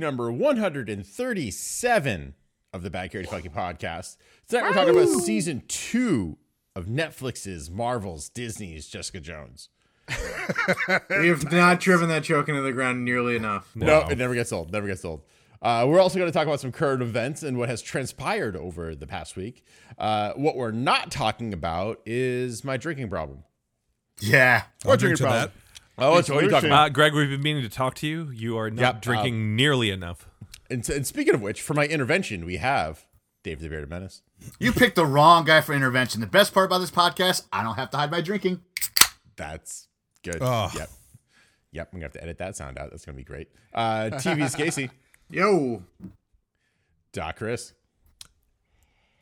number 137 of the Bad Charity Funky podcast. Tonight we're talking about season two of Netflix's, Marvel's, Disney's Jessica Jones. We have not driven that joke into the ground nearly enough. No, it never gets old. Never gets old. Uh, we're also going to talk about some current events and what has transpired over the past week. Uh, what we're not talking about is my drinking problem. Yeah. I'll drink to that. Oh, what are you talking about? Uh, Greg, we've been meaning to talk to you. You are not Yep, uh, drinking nearly enough. And, and speaking of which, for my intervention, we have Dave the Bearded Menace. You picked the wrong guy for intervention. The best part about this podcast, I don't have to hide my drinking. That's good. Oh. Yep. Yep. I'm going to have to edit that sound out. That's going to be great. Uh, TV's Casey. Yo. Doc Chris.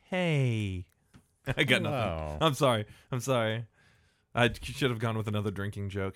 Hey. I got Hello. nothing. I'm sorry. I'm sorry. I should have gone with another drinking joke.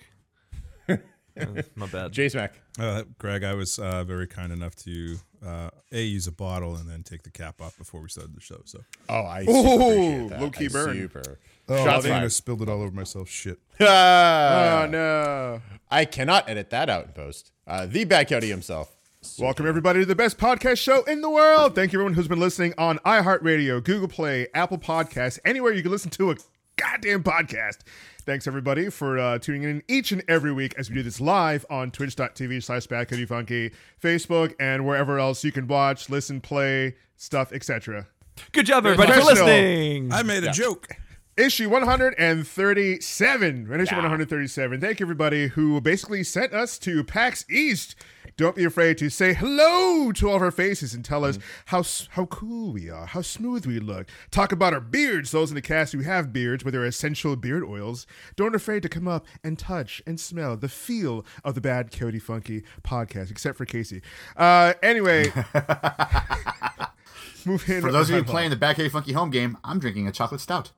My bad. Jace Mac. Uh, Greg, I was uh, very kind enough to uh, a use a bottle and then take the cap off before we started the show. So Oh, I super appreciate that. low-key I burn. Super. oh, I Shots think I fired. spilled it all over myself. Shit. Ah, Oh no! I cannot edit that out in post. Uh, the Bad County himself. Welcome everybody to the best podcast show in the world. Thank you everyone who's been listening on iHeartRadio, Google Play, Apple Podcasts, anywhere you can listen to a goddamn podcast. Thanks everybody for uh, tuning in each and every week as we do this live on twitch.tv slash Funky, Facebook, and wherever else you can watch, listen, play, stuff, etc. Good job, everybody, for listening. I made a joke. Issue 137. We're in Issue 137. Thank you, everybody who basically sent us to PAX East. Don't be afraid to say hello to all of our faces and tell us how s- how cool we are, how smooth we look. Talk about our beards. Those in the cast who have beards with their essential beard oils. Don't be afraid to come up and touch and smell the feel of the Bad Cody Funky podcast, except for Casey. Uh, anyway, move in. For those of you playing the Back A Funky home game, I'm drinking a chocolate stout.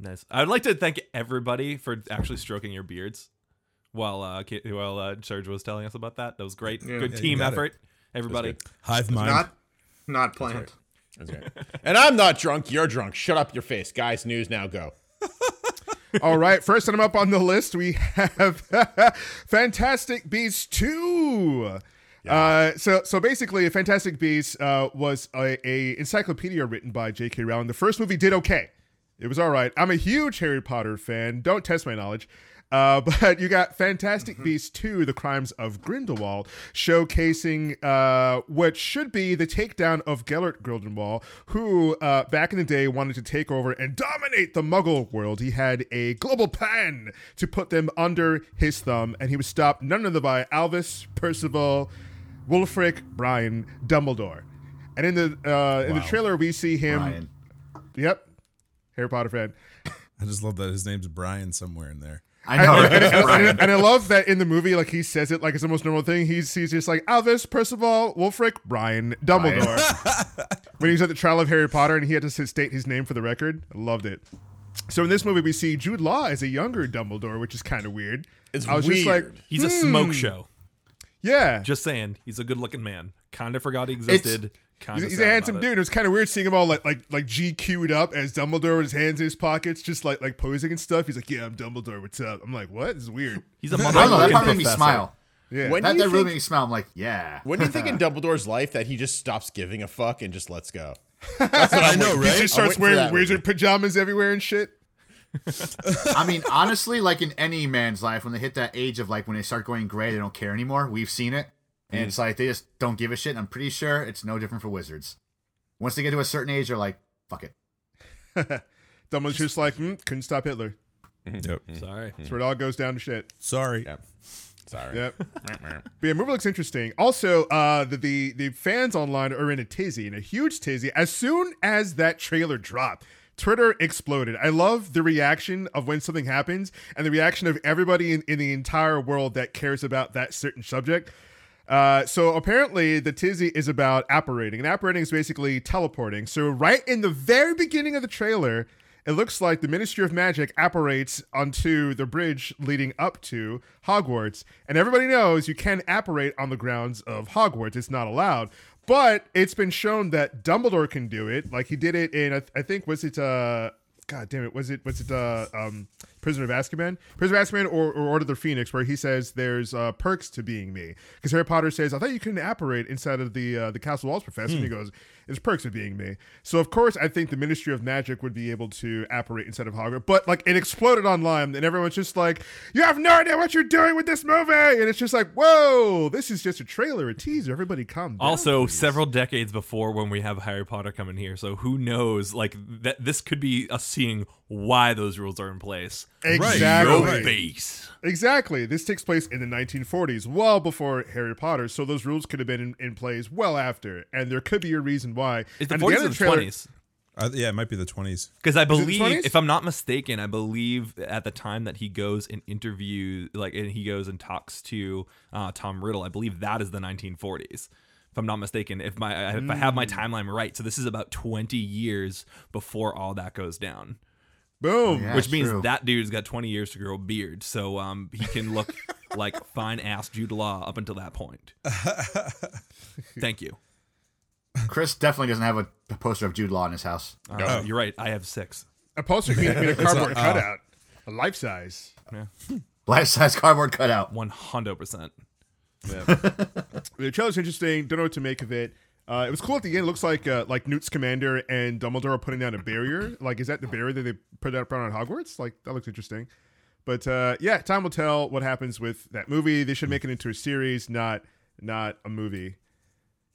Nice. I'd like to thank everybody for actually stroking your beards while uh, Ki- while uh, Serge was telling us about that. That was great. Good you team got it. effort, everybody. Hive mind. Not not planned. That's right. and I'm not drunk. You're drunk. Shut up your face. Guys, news now go. All right, first item up on the list, we have Fantastic Beasts 2. Uh, so, so basically, Fantastic Beasts uh, was a, a encyclopedia written by J.K. Rowling. The first movie did okay; it was all right. I'm a huge Harry Potter fan. Don't test my knowledge. Uh, but you got Fantastic Beasts 2, The Crimes of Grindelwald, showcasing uh, what should be the takedown of Gellert Grindelwald, who uh, back in the day wanted to take over and dominate the Muggle world. He had a global plan to put them under his thumb, and he was stopped none other by Albus, Percival, Wulfric, Brian, Dumbledore. And in the uh, in the trailer, we see him. Brian. Yep, Harry Potter fan. I just love that his name's Brian somewhere in there. I know, right? It's and, and I love that in the movie, like he says it like it's the most normal thing. He's he's just like Albus, Percival, Wulfric, Brian, Dumbledore. when he was at the trial of Harry Potter and he had to state his name for the record, I loved it. So in this movie, we see Jude Law as a younger Dumbledore, which is kind of weird. It's I was just like, weird. He's a hmm. smoke show. yeah, Just saying, he's a good-looking man. Kind of forgot he existed. Kind he's, of he's a handsome dude. It was kind of weird seeing him all like like like GQ'd up as Dumbledore with his hands in his pockets, just like like posing and stuff. He's like, "Yeah, I'm Dumbledore. What's up?" I'm like, "What? This is weird." He's a I don't know. That motherfucking part made me smile. Yeah, When That, that you really made me smile. I'm like, yeah. when do you think in Dumbledore's life that he just stops giving a fuck and just lets go? That's what I know, he right? He just starts wearing that wizard movie. pajamas everywhere and shit. I mean, honestly, like in any man's life, when they hit that age of like when they start going gray, they don't care anymore. We've seen it, and Mm. it's like they just don't give a shit. I'm pretty sure it's no different for wizards. Once they get to a certain age, they're like, "Fuck it." Dumbledore's just like, mm, couldn't stop Hitler. Yep. Sorry. That's where it all goes down to shit. Sorry. Yep. Sorry. Yep. but yeah, movie looks interesting. Also, uh, the, the the fans online are in a tizzy, in a huge tizzy. As soon as that trailer dropped, Twitter exploded. I love the reaction of when something happens and the reaction of everybody in, in the entire world that cares about that certain subject. Uh, so apparently the tizzy is about apparating, and apparating is basically teleporting. So right in the very beginning of the trailer, it looks like the Ministry of Magic apparates onto the bridge leading up to Hogwarts, and everybody knows you can apparate on the grounds of Hogwarts. It's not allowed, but it's been shown that Dumbledore can do it. Like he did it in, I, I think, was it uh, God damn it, was it was it uh, um, Prisoner of Azkaban, Prisoner of Azkaban, or, or Order of the Phoenix, where he says there's uh, perks to being me. Because Harry Potter says, "I thought you couldn't apparate inside of the uh, the castle walls, Professor." And he goes, "There's perks of being me." So of course, I think the Ministry of Magic would be able to apparate inside of Hogwarts. But like, it exploded online, and everyone's just like, "You have no idea what you're doing with this movie," and it's just like, "Whoa, this is just a trailer, a teaser. Everybody, down." Also, please." several decades before when we have Harry Potter coming here, so who knows? Like that, this could be us seeing why those rules are in place. exactly. Right. Base. Exactly. This takes place in the 1940s, well before Harry Potter. So those rules could have been in, in place well after, and there could be a reason why. Is the And forties end or the trailer- twenties? Uh, yeah, it might be the 20s. Because I believe, if I'm not mistaken, I believe at the time that he goes and interviews, like, and he goes and talks to uh, Tom Riddle, I believe that is the 1940s. If I'm not mistaken, if my if I have my Hmm. timeline right, so this is about 20 years before all that goes down, Boom. Yeah, which means true. that dude's got 20 years to grow a beard, so um he can look like fine ass Jude Law up until that point. Thank you. Chris definitely doesn't have a poster of Jude Law in his house. Uh, You're right. I have six. A poster being made a cardboard cutout, a life size. Yeah. Life size cardboard cutout. 100. percent The trailer's interesting. Don't know what to make of it. Uh, it was cool at the end. It looks like uh, like Newt Scamander and Dumbledore are putting down a barrier. Like, is that the barrier that they put up around Hogwarts? Like, that looks interesting. But uh, yeah, time will tell what happens with that movie. They should make it into a series, not not a movie.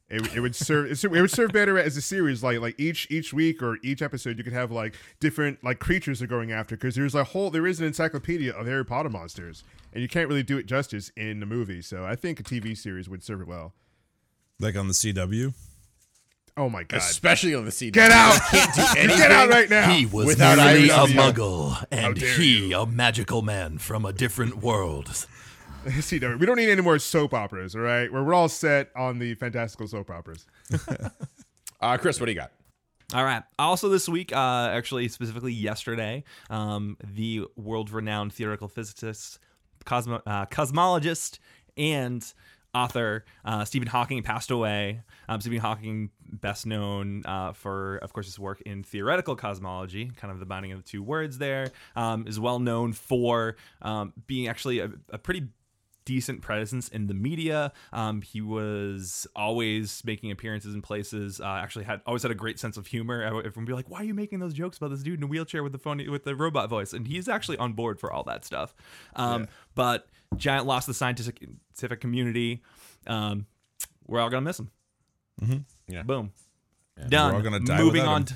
It, it would serve it would serve better as a series. Like like each each week or each episode, you could have like different like creatures they're going after because there's a whole there is an encyclopedia of Harry Potter monsters, and you can't really do it justice in the movie. So I think a TV series would serve it well. Like on the CW. Oh my god! especially on the CW. Get out! Can't do anything. Get out right now! He was Without merely a muggle, and dare he a magical man from a different world. See, no, we don't need any more soap operas. All right, we're, we're all set on the fantastical soap operas. Uh, Chris, what do you got? All right. Also, this week, uh, actually, specifically yesterday, um, the world renowned theoretical physicist, cosmo- uh, cosmologist, and author uh, Stephen Hawking passed away. Um, Stephen Hawking, best known uh, for, of course, his work in theoretical cosmology, kind of the binding of the two words there, um, is well known for um, being actually a, a pretty decent presence in the media. Um, he was always making appearances in places. Uh, actually, had always had a great sense of humor. Everyone would be like, "Why are you making those jokes about this dude in a wheelchair with the phone with the robot voice?" And he's actually on board for all that stuff. Um, But giant loss to the scientific scientific community. Um, we're all gonna miss him. Mm-hmm. Yeah. Boom. Done. We're all gonna die Moving on. him. To,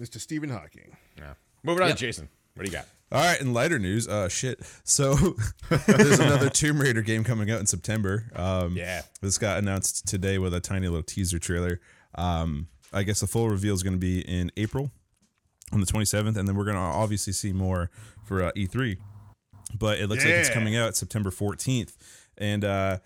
Mr. Stephen Hawking. Yeah. Moving on Yep. Jason. What do you got? All right, in lighter news, uh, shit. So there's another Tomb Raider game coming out in September. Um, Yeah. This got announced today with a tiny little teaser trailer. Um, I guess the full reveal is going to be in April on the 27th, and then we're going to obviously see more for uh, E3. But it looks like it's coming out September 14th. And uh,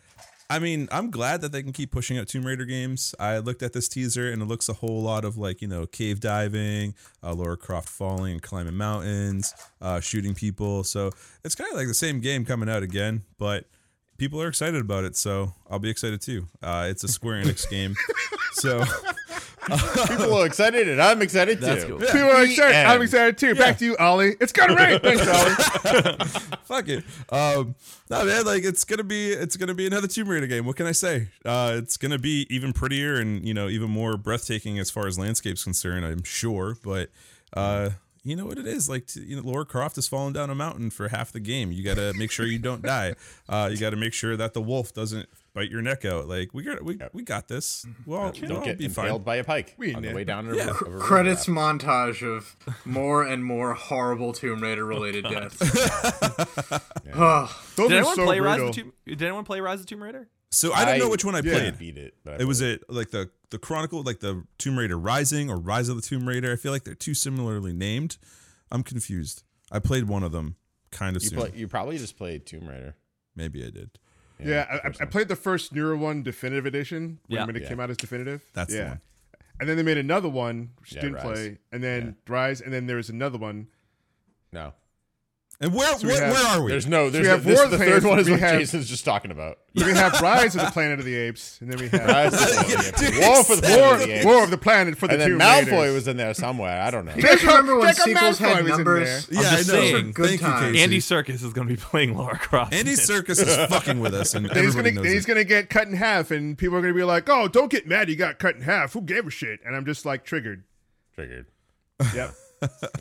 I mean, I'm glad that they can keep pushing out Tomb Raider games. I looked at this teaser and it looks a whole lot of like, you know, cave diving, uh, Lara Croft falling and climbing mountains, uh, shooting people. So it's kind of like the same game coming out again, but people are excited about it. So I'll be excited too. Uh, it's a Square Enix game. So People are excited, and I'm excited That's too. cool. People are excited. I'm excited too. Back to you, Ollie. It's gonna rain. Thanks, Ollie. fuck it. Um, no man, like it's gonna be it's gonna be another Tomb Raider game. What can I say? Uh, it's gonna be even prettier and you know even more breathtaking as far as landscapes concerned. I'm sure, but uh, you know what it is like. To, you know, Lara Croft is falling down a mountain for half the game. You got to make sure you don't die. Uh, you got to make sure that the wolf doesn't bite your neck out. Like we got we we got this. Mm-hmm. Well, Don't we'll get be fine. impaled by a pike We on the way down. a- Yeah. a river Credits raft. montage of more and more horrible Tomb Raider related oh, deaths. Ugh. Those did anyone so play Rise of the Tomb? Did anyone play Rise of the Tomb Raider? So I don't know which one I yeah. played. Beat it. but It was it like the the Chronicle, like the Tomb Raider Rising or Rise of the Tomb Raider. I feel like they're too similarly named. I'm confused. I played one of them kind of You, soon. play, you probably just played Tomb Raider. Maybe I did. Yeah, I, I- I played the first Neuro one definitive edition when, Yeah. when it Yeah. came out as definitive. That's the yeah. one. And then they made another one which Yeah, didn't Rise. play, and then Rise, and then there was another one. No. And where we where, have- where are we? There's no. There's we no, have this, War of the the third Planets, one is what have- Jason's just talking about. We have Rise of the Planet of the Apes, and then we have Rise of the Planet of the Dude, Apes. War for the Planet War, of the Apes. War of the Planet for the and then Tomb Malfoy Raiders. was in there somewhere. I don't know. You guys remember when Jacob sequels Malfoy had was in numbers? yeah, I'm I just know. saying, good Thank you, times. Casey. Andy Serkis is going to be playing Lara Croft. Andy. Serkis is fucking with us, and he's everybody gonna knows then he's gonna get cut in half, and people are gonna be like, "Oh, don't get mad, you got cut in half. Who gave a shit?" And I'm just like triggered. Triggered. Yep.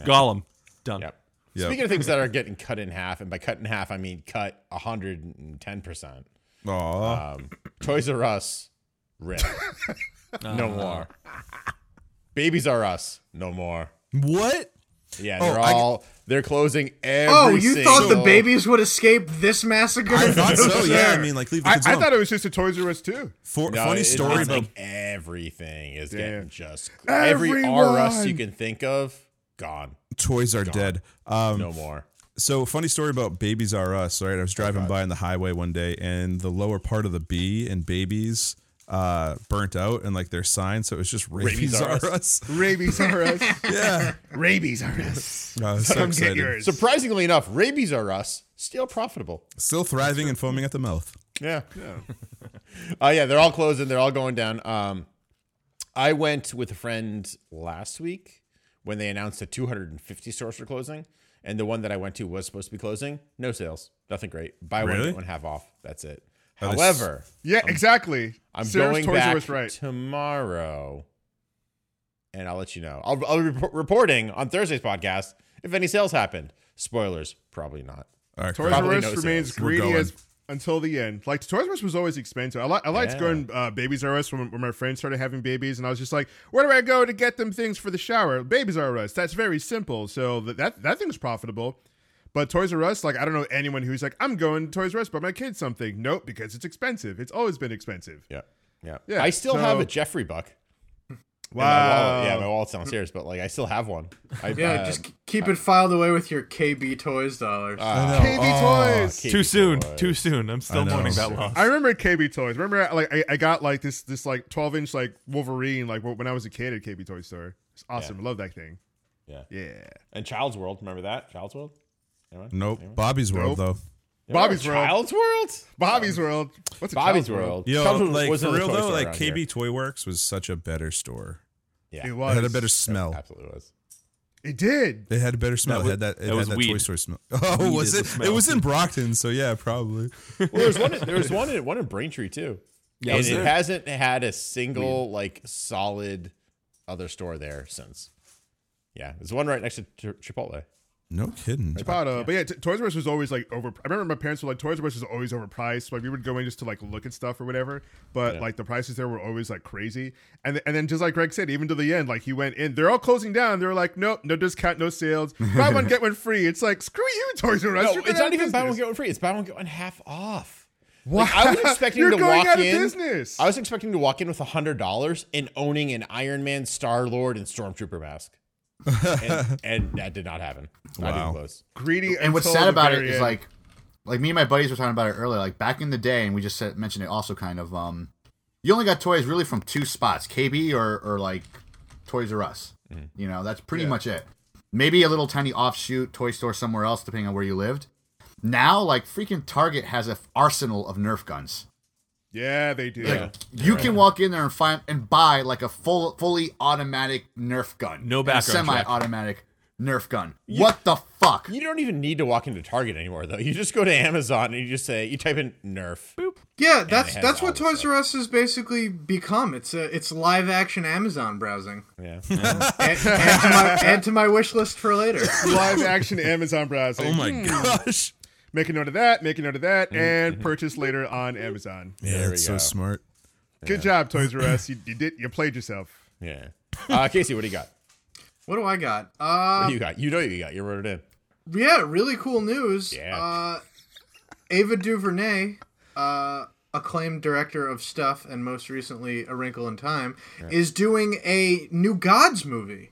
Gollum. Done. Yep. Yep. Speaking of things that are getting cut in half, and by cut in half, I mean cut 110%. Aw. Um, Toys R Us, rip. no more. Babies R Us, no more. what? Yeah, Oh, they're I- all they're closing every. Oh, you thought the babies would escape this massacre? I thought so. Yeah, I mean, like leave the I, kids I alone. thought it was just a Toys R Us too. For, No, funny it- story it's about like everything is Yeah. getting just every R Us you can think of gone. toys are dead. Um, No more. So funny story about Babies R Us. Right, I was driving by on the highway one day, and the lower part of the B and Babies uh burnt out, and like their sign, so it was just Rabies, Rabies R R Us. Rabies R Us. yeah, Rabies R Us. I was so excited. Surprisingly enough, Rabies R Us still profitable. Still thriving and foaming at the mouth. Yeah. uh, yeah, they're all closing. They're all going down. Um, I went with a friend last week when they announced that 250 stores were closing, and the one that I went to was supposed to be closing. No sales. Nothing great. Buy one, get one half off. That's it. Are they s- However, Yeah, exactly. I'm Sarah's going Toys R back right. tomorrow, and I'll let you know. I'll, I'll be rep- reporting on Thursday's podcast if any sales happened. Spoilers, probably not. All right, Toys crap. R Us no remains sales. Greedy as until the end. Like Toys R Us was always expensive. I, li- I liked Yeah. going uh, Babies R Us when, when my friends started having babies, and I was just like, where do I go to get them things for the shower? Babies R Us. That's very simple. So that that, that thing's profitable. But Toys R Us, like I don't know anyone who's like, I'm going to Toys R Us, buy my kids something. Nope, because it's expensive. It's always been expensive. Yeah, yeah. Yeah, I still so- have a Geoffrey buck. In my Wow. wallet. Yeah, my wallet's downstairs, but like I still have one. I, Yeah, uh, just keep it filed away with your KB Toys dollars. uh, KB Oh, Toys. KB Too soon. Toys. Too soon. I'm still mourning that loss. I remember KB Toys. Remember, like I, I got like this this like 12 inch like Wolverine like when I was a kid at KB Toy Store. It's awesome. I love that thing. Yeah. Yeah. And Child's World. Remember that? Child's World? Anyone? Nope. Bobby's World Nope. Though. Bobby's World. Child's World? Bobby's World. What's a Bobby's Child's World. Yo, Child's World like was for real though, like KB here. Toy Works was such a better store. Yeah. It was. It had a better smell. Absolutely was. It did. It had a better smell. was- it had that. It that had was that weed. Toy Story smell. Oh, Weed was it? It was in Brockton, so yeah, probably. Well, there's one. There's one. In, one in Braintree too. Yeah, and it there? hasn't had a single like solid other store there since. Yeah, there's one right next to Ch- Chipotle. No kidding. But, uh, but yeah, t- Toys R Us was always like over. I remember my parents were like, Toys R Us is always overpriced. Like we would go in just to like look at stuff or whatever. But Yeah. like the prices there were always like crazy. And th- and then just like Greg said, even to the end, like he went in, they're all closing down. They're like, nope, no discount, no sales. Buy one get one free. It's like screw you, Toys R Us. No, it's not even buy one get one free. It's buy one get one half off. Wow. Like, I was expecting You're to going walk out of in. business. I was expecting to walk in with hundred dollars and owning an Iron Man, Star Lord, and Stormtrooper mask, and, and that did not happen. Not Wow. even close. greedy. and what's sad about it very is end. like like me and my buddies were talking about it earlier like back in the day and we just said, mentioned it also kind of um you only got toys really from two spots kb or or like toys r us you know that's pretty much it maybe a little tiny offshoot toy store somewhere else depending on where you lived now like freaking target has an arsenal of nerf guns yeah, they do. like you can walk in there and find and buy like a full fully automatic nerf gun No background check. semi-automatic nerf gun what the fuck You don't even need to walk into Target anymore, though. You just go to Amazon and you just say you type in Nerf. Boop. yeah, that's that's what the Toys R Us has basically become. It's a it's live action Amazon browsing. Yeah. add, add to my add to my wish list for later. live action Amazon browsing. Oh my gosh. Make a note of that. Make a note of that, Mm-hmm. and purchase later on Amazon. Yeah, There that's we so smart. Good job, Toys R Us. You, you did. You played yourself. yeah. Uh, Casey, what do you got? What do I got? What Uh, do you got? You know you got. You wrote it in. yeah, really cool news. Yeah. Uh, Ava DuVernay, uh, acclaimed director of Stuff and most recently A Wrinkle in Time, is doing a New Gods movie.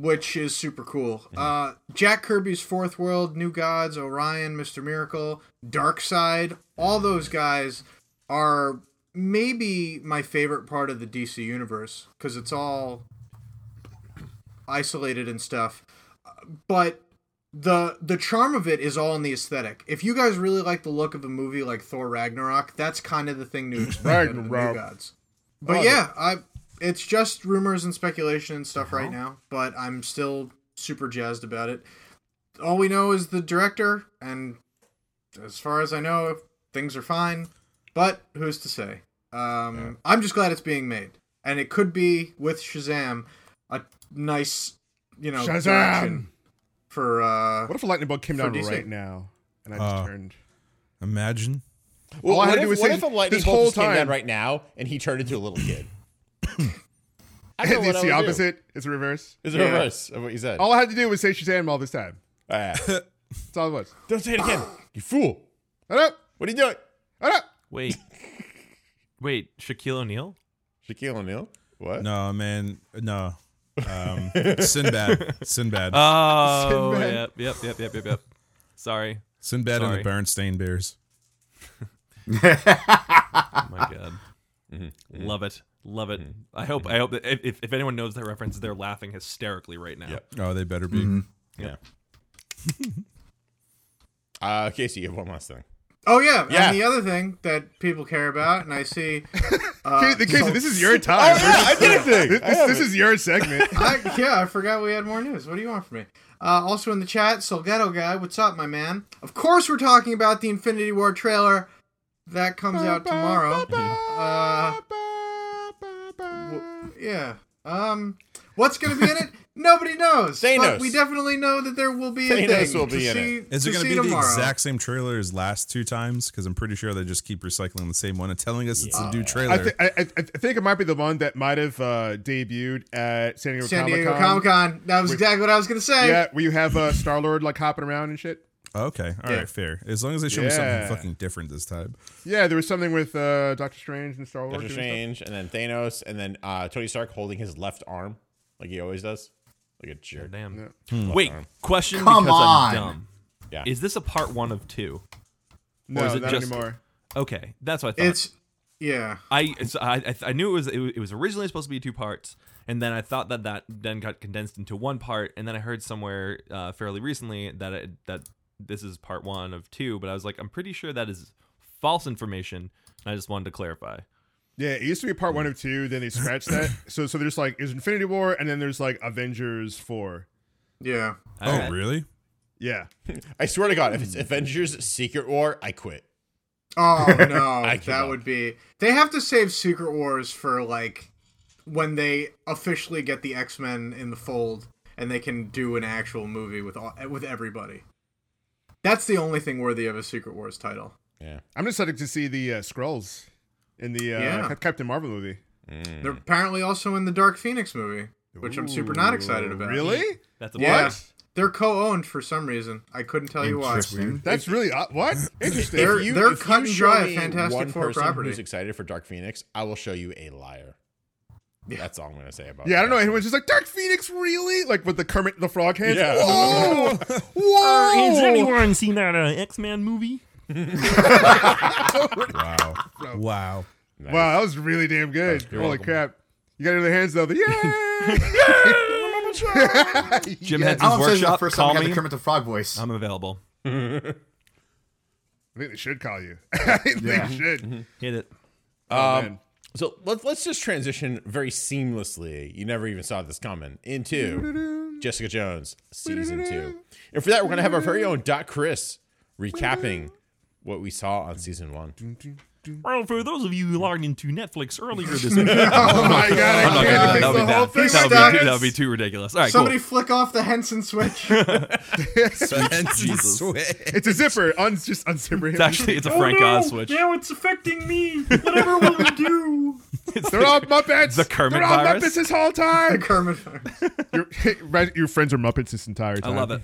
Which is super cool. Uh, Jack Kirby's Fourth World, New Gods, Orion, Mr. Miracle, Darkseid, all those guys are maybe my favorite part of the DC universe because it's all isolated and stuff. But the the charm of it is all in the aesthetic. If you guys really like the look of a movie like Thor Ragnarok, that's kind of the thing to expect New Gods. But yeah, I it's just rumors and speculation and stuff right now, but I'm still super jazzed about it. All we know is the director, and as far as I know, things are fine. But who's to say? Um, I'm just glad it's being made, and it could be with Shazam a nice, you know, Shazam! direction for. Uh, What if a lightning bolt came down DC. right now and I just Uh, turned? Imagine. Well, All I had what to if, was what if a lightning bolt just came down right now and he turned into a little kid? It's I the would do. opposite. It's a reverse. It's a Yeah. reverse of what you said. All I had to do was say Shazam all this time. Ah. That's all it was. don't say it again, you fool! Shut up! What are you doing, Shut up! Wait, wait, Shaquille O'Neal? Shaquille O'Neal? What? No, man. No. Um, Sinbad. Sinbad. Oh, Sinbad. yep, yep, yep, yep, yep, yep. Sorry. Sinbad and the Berenstain Bears. Oh my god. Mm-hmm. Love it. Love it. I hope I hope that if, if anyone knows that reference, they're laughing hysterically right now. Yep. Oh, they better be. Yeah. uh, Casey, you have one last thing. oh yeah, Yeah. and the other thing that people care about, and I see, uh, Casey, Casey, so- this is your time. oh, yeah, I did a thing. This, this, this is your segment. I, yeah, I forgot we had more news. What do you want from me? Uh, also in the chat, Solgetto guy, what's up, my man? Of course, we're talking about the Infinity War trailer that comes out tomorrow. Uh, w- yeah. Um, what's gonna be in it? Nobody knows. Thanos. But we definitely know that there will be a Thanos thing will be to in see, Is to it going to see be the tomorrow. exact same trailer as last two times? Because I'm pretty sure they just keep recycling the same one and telling us it's a new trailer. I, thi- I, I, I think it might be the one that might have uh, debuted at San Diego San Comic Diego Con. Comic Con. That was exactly what I was gonna say. Yeah, where you have uh, Star Lord like hopping around and shit. Okay, all right, Yeah. fair. As long as they show me something fucking different this time. Yeah, there was something with uh, Doctor Strange and Star Wars. Doctor. Strange, and then Thanos, and then uh, Tony Stark holding his left arm like he always does, like a jerk. Damn. Left Wait, arm. question Come because on. I'm dumb. Yeah. Is this a part one of two? No, is it not just- anymore. Okay, that's what I thought. It's yeah. I it's, I I- I knew it was it was- it was originally supposed to be two parts, and then I thought that that then got condensed into one part, and then I heard somewhere uh, fairly recently that it, that this is part one of two, but I was like, I'm pretty sure that is false information. And I just wanted to clarify. Yeah, it used to be part one of two. Then they scratched that. So, so there's like there's Infinity War, and then there's like Avengers four. Yeah. oh, Alright. really? Yeah, I swear to God, if it's Avengers Secret War, I quit. Oh no, that would be. They have to save Secret Wars for like when they officially get the X Men in the fold and they can do an actual movie with all, with everybody. That's the only thing worthy of a Secret Wars title. Yeah. I'm excited to see the uh, Skrulls in the uh, Yeah. Captain Marvel movie. They're apparently also in the Dark Phoenix movie, which I'm super not excited about. Really? That's a Yeah. What? They're co-owned for some reason. I couldn't tell you why. That's really uh, what interesting. They're- If you- they're if you cut and show dry me Fantastic one Four person property. Who's excited for Dark Phoenix? I will show you a liar. That's all I'm gonna say about. It. Yeah, I don't know. that. Anyone's just like Dark Phoenix, really? Like with the Kermit the Frog hands. Yeah. Whoa, whoa! Has anyone seen that uh, X Men movie? Wow. wow. Nice. Wow, that was really damn good. Holy welcome. crap! You got it in the hands though. The yeah. Jim Yes. Henson's I'm upset this is the workshop. first time Call I got me. the Kermit the Frog voice. I'm available. I think they should call you. I think Yeah. they should. Hit it. Oh, Um, man. So let's let's just transition very seamlessly. You never even saw this coming. Into Jessica Jones season two, and for that we're gonna have our very own Doc Chris recapping what we saw on season one. Well, for those of you who logged into Netflix earlier this week, Oh my god! I I'm not can't gonna, fix that would the be whole thing. That would be, that would be too ridiculous. All right, Somebody cool. flick off the Henson switch. Jesus. It's a zipper. Un- just unzipper him. It's actually it's a Frank oh, Oz switch. Now it's affecting me. Whatever will we do? They're all Muppets. The Kermit They're all virus? Muppets this whole time. Kermit. your, your friends are Muppets this entire time. I time. love it.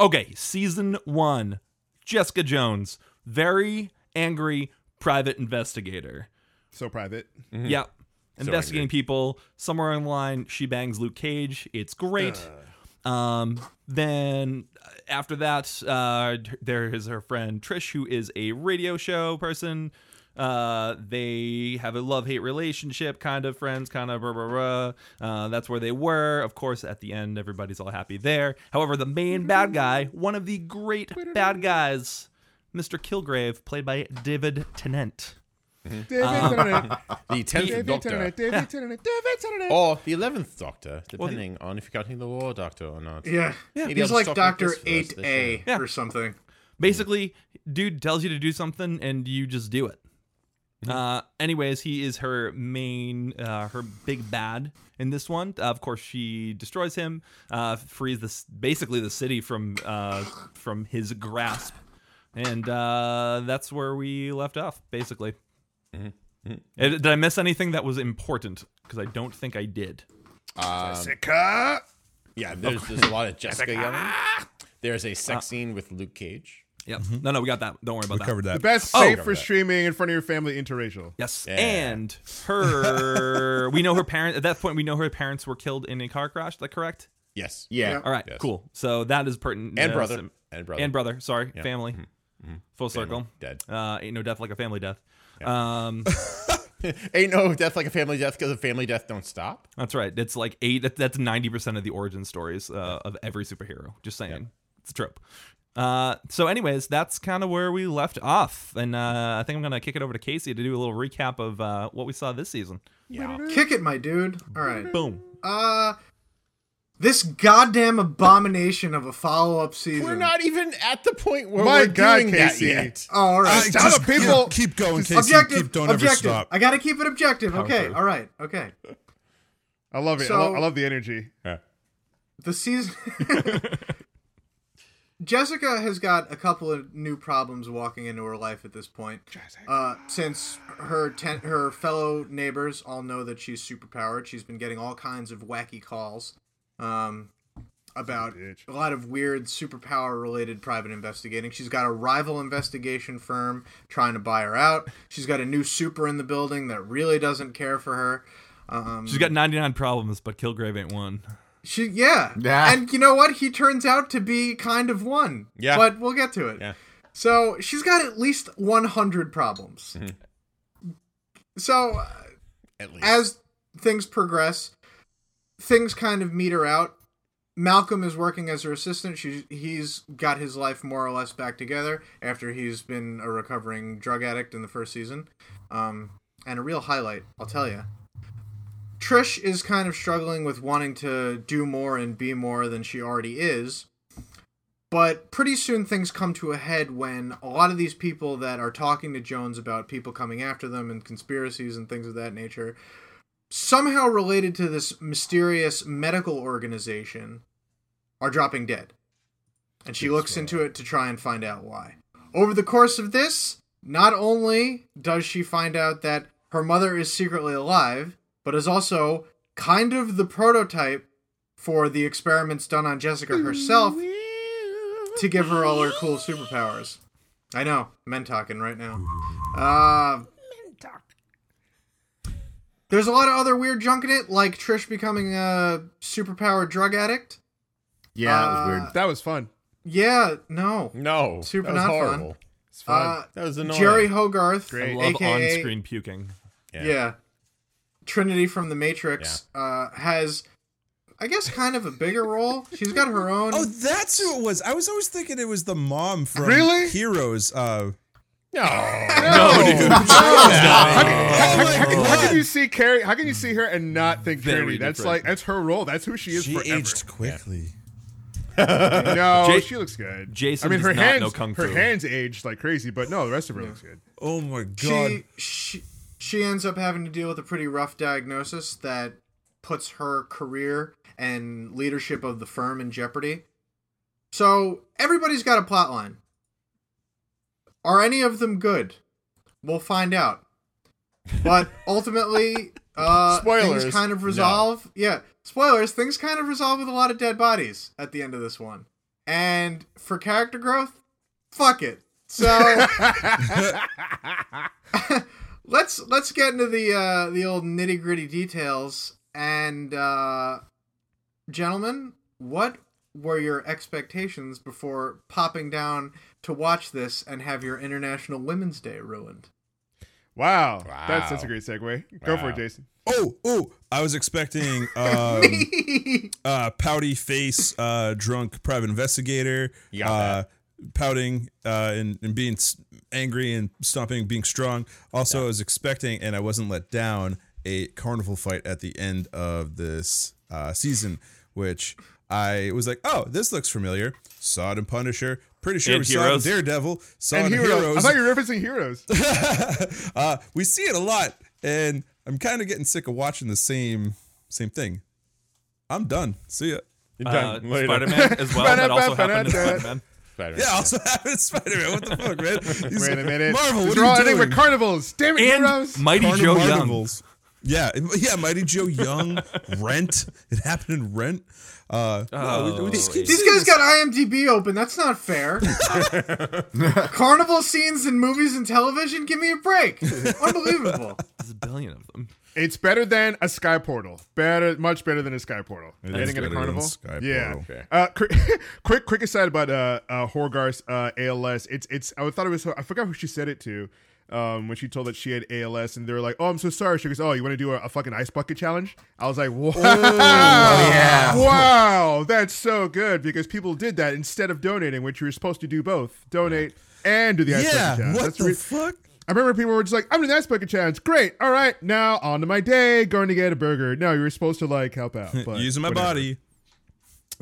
Okay, season one. Jessica Jones, very angry private investigator. So private. Yep. Investigating people. Somewhere in line, she bangs Luke Cage. It's great. Um, then uh, after that, uh, there is her friend Trish, who is a radio show person. Uh, they have a love hate relationship, kind of friends, kind of. Blah, blah, blah. Uh, that's where they were. Of course, at the end, everybody's all happy there. However, the main bad guy, one of the great bad guys, Mr. Kilgrave, played by David Tennant. David Tennant, The tenth David Doctor, Tennant, David Tennant, David Tennant. or the eleventh Doctor, depending on if you're counting the War Doctor or not. Yeah, Maybe he's I'll like stop with Doctor this Eight first, A Yeah. or something. Basically, dude tells you to do something and you just do it. Uh, anyways, he is her main, uh, her big bad in this one. Uh, of course, she destroys him, uh, frees this basically the city from uh, from his grasp, and uh, that's where we left off. Basically, Uh, did I miss anything that was important? Because I don't think I did. Jessica. Yeah, there's, there's a lot of Jessica yelling. There's a sex scene with Luke Cage. Yep. No, no, we got that. Don't worry about We that. covered The best Oh. safe for streaming in front of your family interracial. Yes, Yeah. and her. we know her parents. At that point, we know her parents were killed in a car crash. Is that correct? Yes. Yeah. All right, Yes. cool. So that is pertinent. And uh, brother. sim- And brother. and brother. Sorry, family. Full Family. circle. Dead. Uh, ain't no death like a family death. Um, Ain't no death like a family death because a family death don't stop. that's right. It's like eight. That's ninety percent of the origin stories uh, of every superhero. Just saying, it's a trope. Uh, so, anyways, that's kind of where we left off, and uh, I think I'm gonna kick it over to Casey to do a little recap of uh, what we saw this season. Yeah. Kick it, my dude. All right. Boom. Uh, this goddamn abomination of a follow-up season. We're not even at the point where My we're God, doing that yet. Oh, all right. Uh, Tell just people- keep, keep going, Casey. objective. Keep, don't ever objective. stop. I gotta keep it objective. Okay. All right. Okay. I love it. I, So- love, I love the energy. Yeah. the season Jessica has got a couple of new problems walking into her life at this point. Uh, since her ten- her fellow neighbors all know that she's superpowered, she's been getting all kinds of wacky calls um, about a lot of weird superpower related private investigating. She's got a rival investigation firm trying to buy her out. She's got a new super in the building that really doesn't care for her. Um, She's got 99 problems, but Kilgrave ain't one. she yeah. Yeah. And you know what? He turns out to be kind of one. Yeah. But we'll get to it. Yeah. So she's got at least 100 problems. So uh, At least. as things progress, things kind of meter out. Malcolm is working as her assistant. She, he's got his life more or less back together after he's been a recovering drug addict in the first season. Um, and a real highlight, I'll tell you. Trish is kind of struggling with wanting to do more and be more than she already is. But pretty soon things come to a head when a lot of these people that are talking to Jones about people coming after them and conspiracies and things of that nature, somehow related to this mysterious medical organization, are dropping dead. And she looks into it to try and find out why. Over the course of this, not only does she find out that her mother is secretly alive, but is also kind of the prototype for the experiments done on Jessica herself to give her all her cool superpowers. I know, men talking right now. Uh, there's a lot of other weird junk in it, like Trish becoming a superpowered drug addict. Yeah, that was Uh, weird. That was fun. Yeah, no. no. Super that was not fun. It's fun. Uh, That was annoying. Jeri Hogarth, Great. I love aka on-screen puking. yeah. Trinity from the Matrix, uh, has, I guess, kind of a bigger role. She's got her own. Oh, that's who it was. I was always thinking it was the mom from Really? Heroes. Uh, no. No, dude. how, how- how- how can- how can you see Carrie? How can you see her and not think Very Trinity? That's different. like that's her role. That's who she is she forever. aged quickly. No, Ja- she looks good. Jason I mean, does her not hands, know kung her fu. hands aged like crazy, but no, the rest of her looks good. Oh my god. she, she she ends up having to deal with a pretty rough diagnosis that puts her career and leadership of the firm in jeopardy. So everybody's got a plot line. Are any of them good? We'll find out. But ultimately, uh, Spoilers, things kind of no. resolve. Yeah, spoilers. Things kind of resolve with a lot of dead bodies at the end of this one. And for character growth, fuck it. So let's let's get into the uh, the old nitty gritty details. And uh, gentlemen, what were your expectations before popping down to watch this and have your International Women's Day ruined? Wow. That's that's a great segue. Go for it, Jason. Oh, oh! I was expecting um, uh, pouty face, uh, drunk private investigator, You got uh, pouting uh, and, and being angry and stomping, being strong. Also, I was expecting, and I wasn't let down, a carnival fight at the end of this uh, season, which I was like, oh, this looks familiar. Saw it in Punisher. Pretty sure And we saw it in Daredevil. Saw And heroes. Heroes. I thought you were referencing heroes. uh, we see it a lot, and I'm kind of getting sick of watching the same same thing. I'm done. See ya. You're Uh, done. Spider-Man as well. that also happened in Spider-Man. Spider-Man. Yeah, also happened Spider-Man. What the fuck, man? He's- Wait a minute. Marvel, These what are are all you ending doing? with carnivals. Damn it, heroes. And Mighty Carnival Joe Young. Marvels. Yeah, yeah, Mighty Joe Young, Rent. It happened in Rent. Uh, no, we, we just keep These guys got IMDb open. That's not fair. Carnival scenes in movies and television. Give me a break. Unbelievable. There's a billion of them. It's better than a sky portal. Better, much better than a sky portal. is Ending in better a than carnival. Sky yeah. Okay. Uh, quick, quick, quick aside about uh, uh Hogarth's uh, ALS. It's, it's. I thought it was. I forgot who she said it to. Um, when she told that she had ALS, and they were like, "Oh, I'm so sorry." She goes, "Oh, you want to do a, a fucking ice bucket challenge?" I was like, "Wow, yeah. wow, that's so good," because people did that instead of donating, which you were supposed to do both, donate and do the ice bucket Yeah, challenge. what That's the re- fuck? I remember people were just like, I'm doing the ice bucket challenge. Great. All right. Now on to my day, going to get a burger. No, you were supposed to like help out. But Using my whatever. body.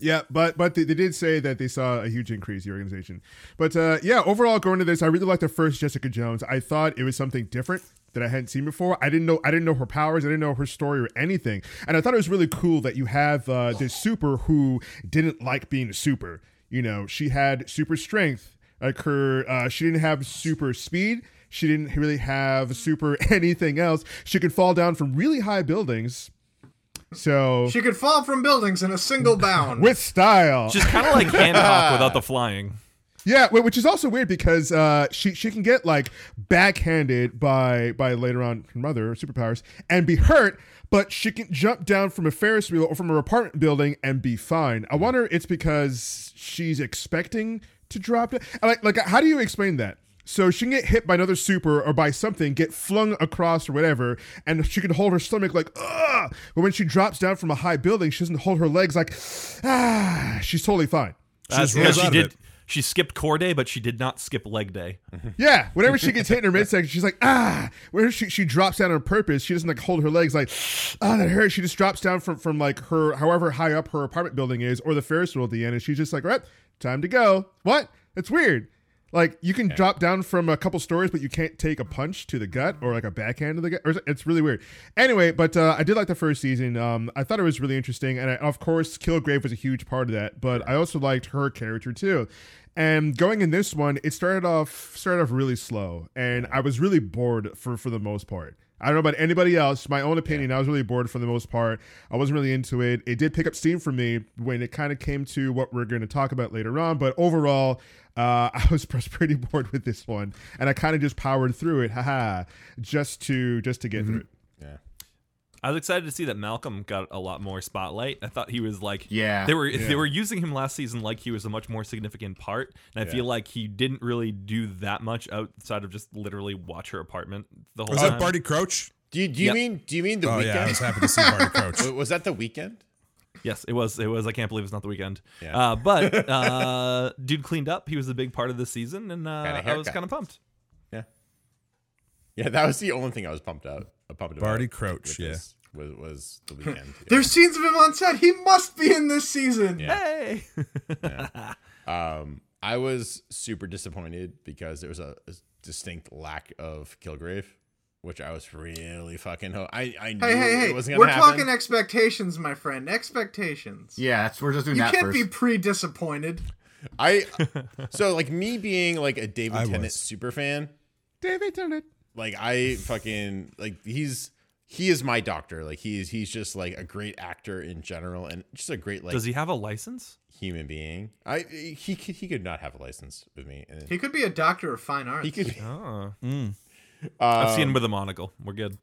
Yeah, but but they, they did say that they saw a huge increase in the organization. But uh, yeah, overall going to this, I really liked the first Jessica Jones. I thought it was something different that I hadn't seen before. I didn't know I didn't know her powers. I didn't know her story or anything. And I thought it was really cool that you have uh, this super who didn't like being a super. You know, she had super strength. Like her, uh, she didn't have super speed. She didn't really have super anything else. She could fall down from really high buildings. So She could fall from buildings in a single bound. with style. She's kind of like Hancock without the flying. Yeah, which is also weird because uh, she she can get like backhanded by by later on her mother superpowers and be hurt, but she can jump down from a Ferris wheel or from her apartment building and be fine. I wonder it's because she's expecting to drop down. Like like how do you explain that? So she can get hit by another super or by something, get flung across or whatever, and she can hold her stomach like, ugh. But when she drops down from a high building, she doesn't hold her legs like, ah. She's totally fine. That's rolls because she did. it. She skipped core day, but she did not skip leg day. Yeah, whenever she gets hit in her midsection, she's like, ah. Whenever she, she drops down on purpose, she doesn't like hold her legs like, ah, that hurts. She just drops down from, from like her, however high up her apartment building is, or the Ferris wheel at the end, and she's just like, all right, time to go. What? That's weird. Like you can drop down from a couple stories, but you can't take a punch to the gut or like a backhand to the gut. Or it's really weird. Anyway, but uh, I did like the first season. Um, I thought it was really interesting, and I, of course, Kilgrave was a huge part of that. But I also liked her character too. And going in this one, it started off started off really slow, and I was really bored for for the most part. I don't know about anybody else. My own opinion, I was really bored for the most part. I wasn't really into it. It did pick up steam for me when it kind of came to what we're going to talk about later on. But overall, uh, I was pretty bored with this one, and I kind of just powered through it, haha, just to just to get through it. Yeah. I was excited to see that Malcolm got a lot more spotlight. I thought he was like, Yeah. they were they were using him last season like he was a much more significant part, and I feel like he didn't really do that much outside of just literally watch her apartment the whole Was time. that Barty Crouch? Do you, do you Yep. mean do you mean the Oh weekend? yeah, I was happy to see Barty Crouch. Was that the weekend? Yes, it was. It was. I can't believe it's not the weekend. Yeah. Uh, but uh, dude cleaned up. He was a big part of the season, and uh, I was kind of pumped. Yeah. Yeah, that was the only thing I was pumped out. uh, Pumped about Barty Crouch, with yeah. this, Was, was the weekend. yeah. There's scenes of him on set. He must be in this season. Yeah. Hey, Um, I was super disappointed because there was a, a distinct lack of Kilgrave, which I was really fucking. Ho- I I knew Hey, hey, hey! it wasn't We're gonna happen. talking expectations, my friend. Expectations. Yeah, that's we're just doing You that can't first. be pre-disappointed. I so like me being like a David I Tennant was. super fan. David Tennant. Like I fucking like he's he is my doctor. Like he is he's just like a great actor in general and just a great like does he have a license? human being. I he could he could not have a license with me. He could be a doctor of fine arts. he could Oh, Mm. I've seen him um, with a monocle. We're good.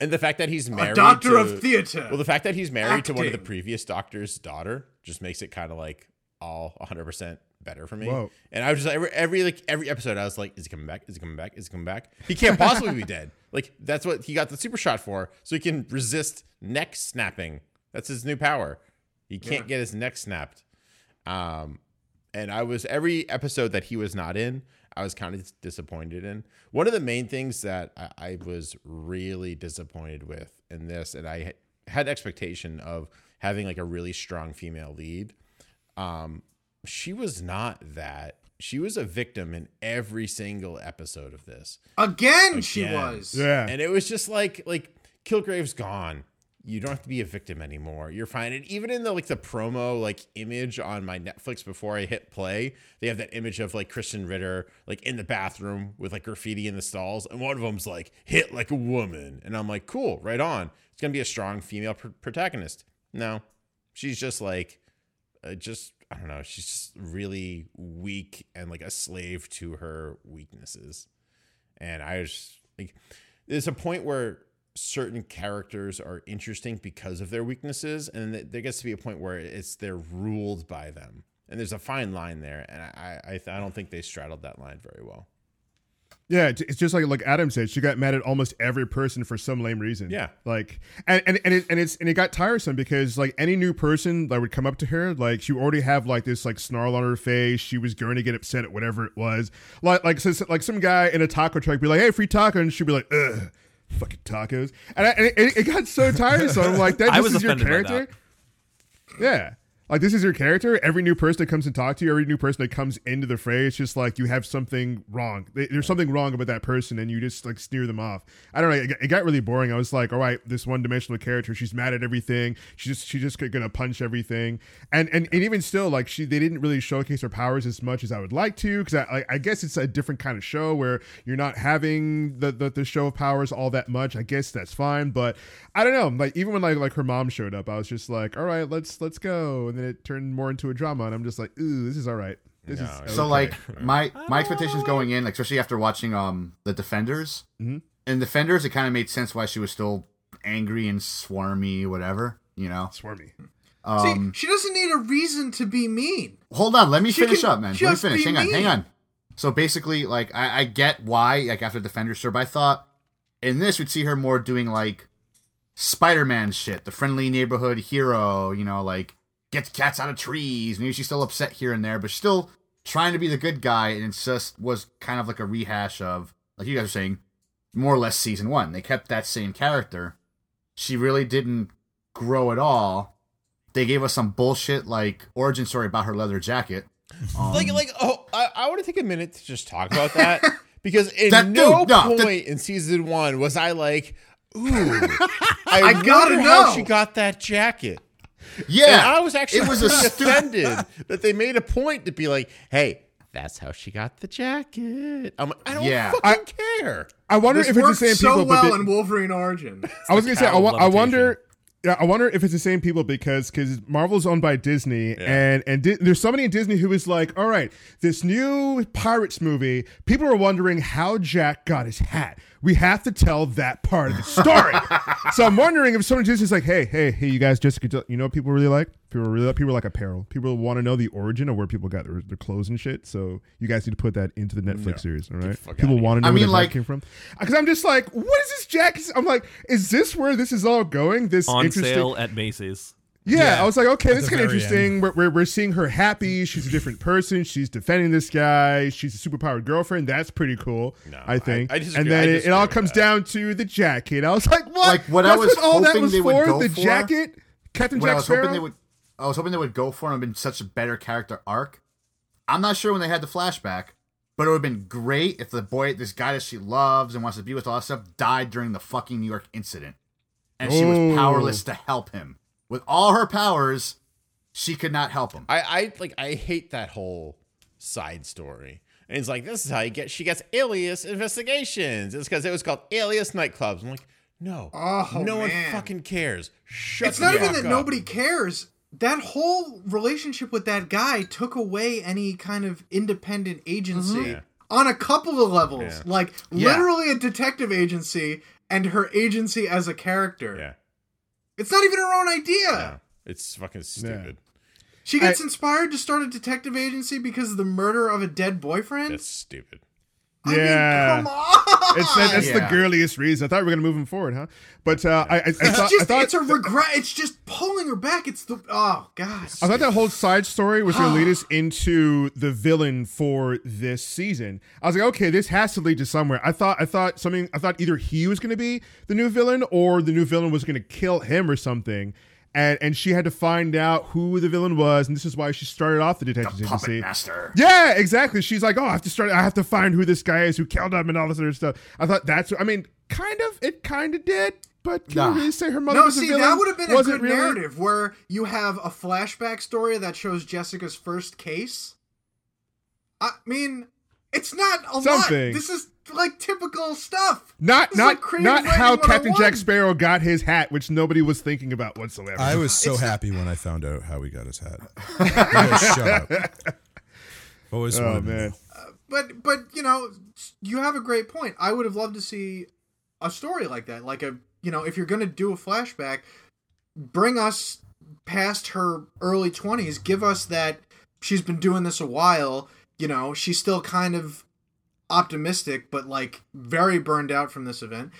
and the fact that he's married a doctor to, of theater. Well, the fact that he's married to one of the previous doctor's daughter just makes it kind of like all 100% better for me. Whoa. And I was just every every like every episode, I was like, is he coming back? Is he coming back? Is he coming back? He can't possibly be dead. Like that's what he got the super shot for, so he can resist neck snapping. That's his new power. He can't get his neck snapped. Um, and I was every episode that he was not in, I was kind of disappointed in. One of the main things that I, I was really disappointed with in this, and I had expectation of having like a really strong female lead. Um, she was not that. She was a victim in every single episode of this. Again, she was. Yeah. And it was just like like Kilgrave's gone. You don't have to be a victim anymore. You're fine. And even in the like the promo like image on my Netflix before I hit play, they have that image of like Krysten Ritter like in the bathroom with like graffiti in the stalls, and one of them's like hit like a woman, and I'm like, cool, right on. It's gonna be a strong female pr- protagonist. No, she's just like, uh, just I don't know. She's just really weak and like a slave to her weaknesses. And I was like, there's a point where certain characters are interesting because of their weaknesses, and there gets to be a point where it's they're ruled by them, and there's a fine line there, and I I, I don't think they straddled that line very well. Yeah, it's just like like Adam said, she got mad at almost every person for some lame reason. Yeah. like and and and, it, and it's and it got tiresome because like any new person that would come up to her, like she already have like this like snarl on her face. She was going to get upset at whatever it was. Like like so- like some guy in a taco truck be like, "Hey, free taco," and she'd be like, "Ugh." Fucking tacos, and, I, and it, it got so tiresome. I'm like, that I this is your character. Yeah. Like this is your character. Every new person that comes to talk to you, every new person that comes into the fray, it's just like you have something wrong. There's something wrong about that person, and you just like sneer them off. I don't know. It got, really boring. I was like, all right, this one dimensional character, she's mad at everything. She's just she's just gonna punch everything. And and, and even still, like she they didn't really showcase her powers as much as I would like to, because I, I I guess it's a different kind of show where you're not having the, the the show of powers all that much. I guess that's fine, but I don't know. Like even when like like her mom showed up, I was just like, all right, let's let's go. And then it turned more into a drama, and I'm just like, ooh, this is all right. This No, is it So like my my expectations going in, like especially after watching um the Defenders, Mhm. in Defenders, it kind of made sense why she was still angry and swarmy, whatever. You know. swarmy. Um, See, she doesn't need a reason to be mean. hold on, let me she finish up, man. Let me finish. be Hang on, hang on. So basically, like I, I get why, like after Defenders, sure, but I thought in this we'd see her more doing like Spider-Man shit, the friendly neighborhood hero, you know, like gets cats out of trees. Maybe she's still upset here and there, but she's still trying to be the good guy, and it just was kind of like a rehash of, like you guys are saying, more or less season one. They kept that same character. She really didn't grow at all. They gave us some bullshit like origin story about her leather jacket. Um, like like oh I, I want to take a minute to just talk about that because in That no dude, no, point that- in season one was I like, ooh, I, gotta wonder how know. she got that jacket. Yeah, And I was actually it was a stu- offended that they made a point to be like, hey, that's how she got the jacket. I'm like, I don't Yeah. fucking care. I wonder This if it's the worked same so people. well but they- in Wolverine Origin. I was gonna say, I, I wonder. Yeah, I wonder if it's the same people because because Marvel's owned by Disney and and Di- there's somebody in Disney who is like, all right, this new Pirates movie, people are wondering how Jack got his hat. We have to tell that part of the story. so I'm wondering if someone in Disney's like, hey, hey, hey, you guys, just you know, what people really like people really like, people like apparel. People want to know the origin of where people got their, their clothes and shit. So you guys need to put that into the Netflix series, all right? People want to know I where mean, that like- came from uh, because I'm just like, what is this Jack? I'm like, is this where this is all going? This on interesting. sale at Macy's. Yeah, Yeah, I was like, okay, this is kind of interesting. We're, we're, we're seeing her happy. She's a different person. She's defending this guy. She's a superpowered girlfriend. That's pretty cool, No, I think. I- I and then I it, it all comes that. down to the jacket. I was like, what? Like, what I was what all that was they would for? go the for- jacket? Captain what I Jack was Sparrow? Hoping they would, I was hoping they would go for and have been such a better character arc. I'm not sure when they had the flashback, but it would have been great if the boy, this guy that she loves and wants to be with all that stuff, died during the fucking New York incident, and she was powerless to help him. With all her powers, she could not help him. I, I like I hate that whole side story. And it's like this is how you get she gets alias investigations. It's because it was called alias nightclubs. I'm like, no, Oh, no one fucking cares. Shut it's not even that up. nobody cares. That whole relationship with that guy took away any kind of independent agency Mm-hmm. Yeah. on a couple of levels. Yeah. Like Yeah. literally a detective agency and her agency as a character. Yeah, It's not even her own idea. no, it's fucking stupid. She gets inspired to start a detective agency because of the murder of a dead boyfriend. That's stupid. I Yeah. mean, come on. It's that, that's Yeah. the girliest reason. I thought we were gonna move him forward, huh? But uh, I, I, I It's thought, just I thought it's a regret. It's just pulling her back. It's the oh god. I thought that whole side story was going to lead us into the villain for this season. I was like, okay, this has to lead to somewhere. I thought, I thought something. I thought either he was going to be the new villain or the new villain was going to kill him or something. And and she had to find out who the villain was, and this is why she started off the detective Puppet agency. master. Yeah, exactly. She's like, oh, I have to start. I have to find who this guy is who killed him and all this other stuff. I thought that's. I mean, kind of. It kind of did. But can Nah. you really say her mother No, was a see, villain? that would have been a good really? narrative where you have a flashback story that shows Jessica's first case. I mean, it's not a lot. This is like typical stuff. Not This not like not how Captain Jack Sparrow got his hat, which nobody was thinking about whatsoever. I was so It's- happy when I found out how he got his hat. Oh, shut up. Always oh wanted man, know. Uh, but but you know, you have a great point. I would have loved to see a story like that. Like a you know, if you're gonna do a flashback, bring us past her early twenties. Give us that she's been doing this a while. You know, she's still kind of optimistic, but like very burned out from this event.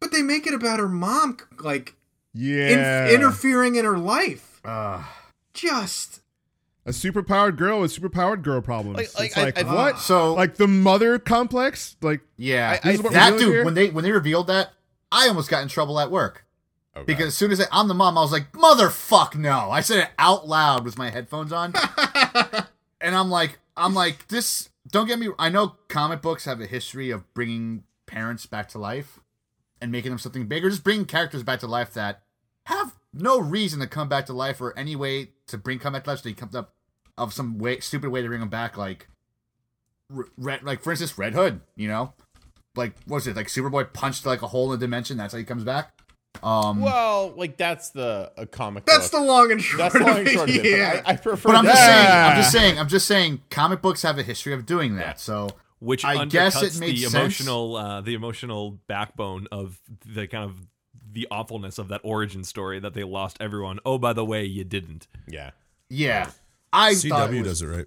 But they make it about her mom, like in- yeah, interfering in her life. Uh, Just a superpowered girl with superpowered girl problems. Like- like, it's like I- I- what? so like the mother complex? Like yeah, I- I- that dude here? when they when they revealed that, I almost got in trouble at work Okay. because as soon as I, I'm the mom, I was like, "Motherfuck no!" I said it out loud with my headphones on, and I'm like, I'm like, this. Don't get me. I know comic books have a history of bringing parents back to life and making them something bigger, just bringing characters back to life that have no reason to come back to life or any way to bring come back to life. So he comes up of some way stupid way to bring them back, like red, like for instance, Red Hood. You know, like what was it? Like Superboy punched like a hole in the dimension. That's how he comes back. Um, well, like that's the a comic. that's book. the long and short. that's the long of and it, short of it. Yeah. But I, I prefer. but I'm just saying. I'm just saying. I'm just saying. Comic books have a history of doing that. So which I guess it made the sense. emotional uh, the emotional backbone of the kind of the awfulness of that origin story that they lost everyone. Oh, by the way, you didn't. Yeah. yeah, I thought it CW was, does it right.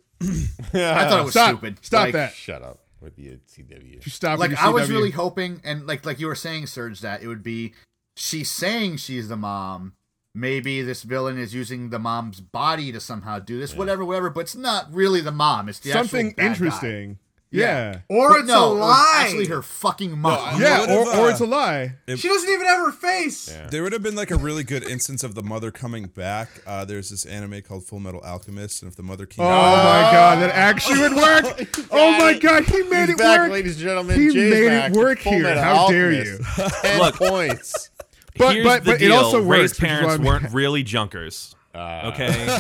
I thought it was Stop. stupid. Stop Like- that. Shut up with the CW. You stop. like with I was really hoping, and like like you were saying, Serge, that it would be she's saying she's the mom. Maybe this villain is using the mom's body to somehow do this, whatever, whatever. But it's not really the mom. It's the actual something bad guy. interesting. Yeah. or But it's no, a it was lie. actually her fucking mom. Yeah, or, if, or uh, it's a lie. She doesn't even have her face. Yeah. There would have been like a really good instance of the mother coming back. Uh, there's this anime called Full Metal Alchemist, and if the mother came Oh back, my god, that actually would work. oh my god, he made He's it back, work. ladies and gentlemen. He Jay's made back. it work Full here. Metal How dare you? Ten points. But- Here's but- but it also Rey's which parents weren't really junkers. Uh, Okay,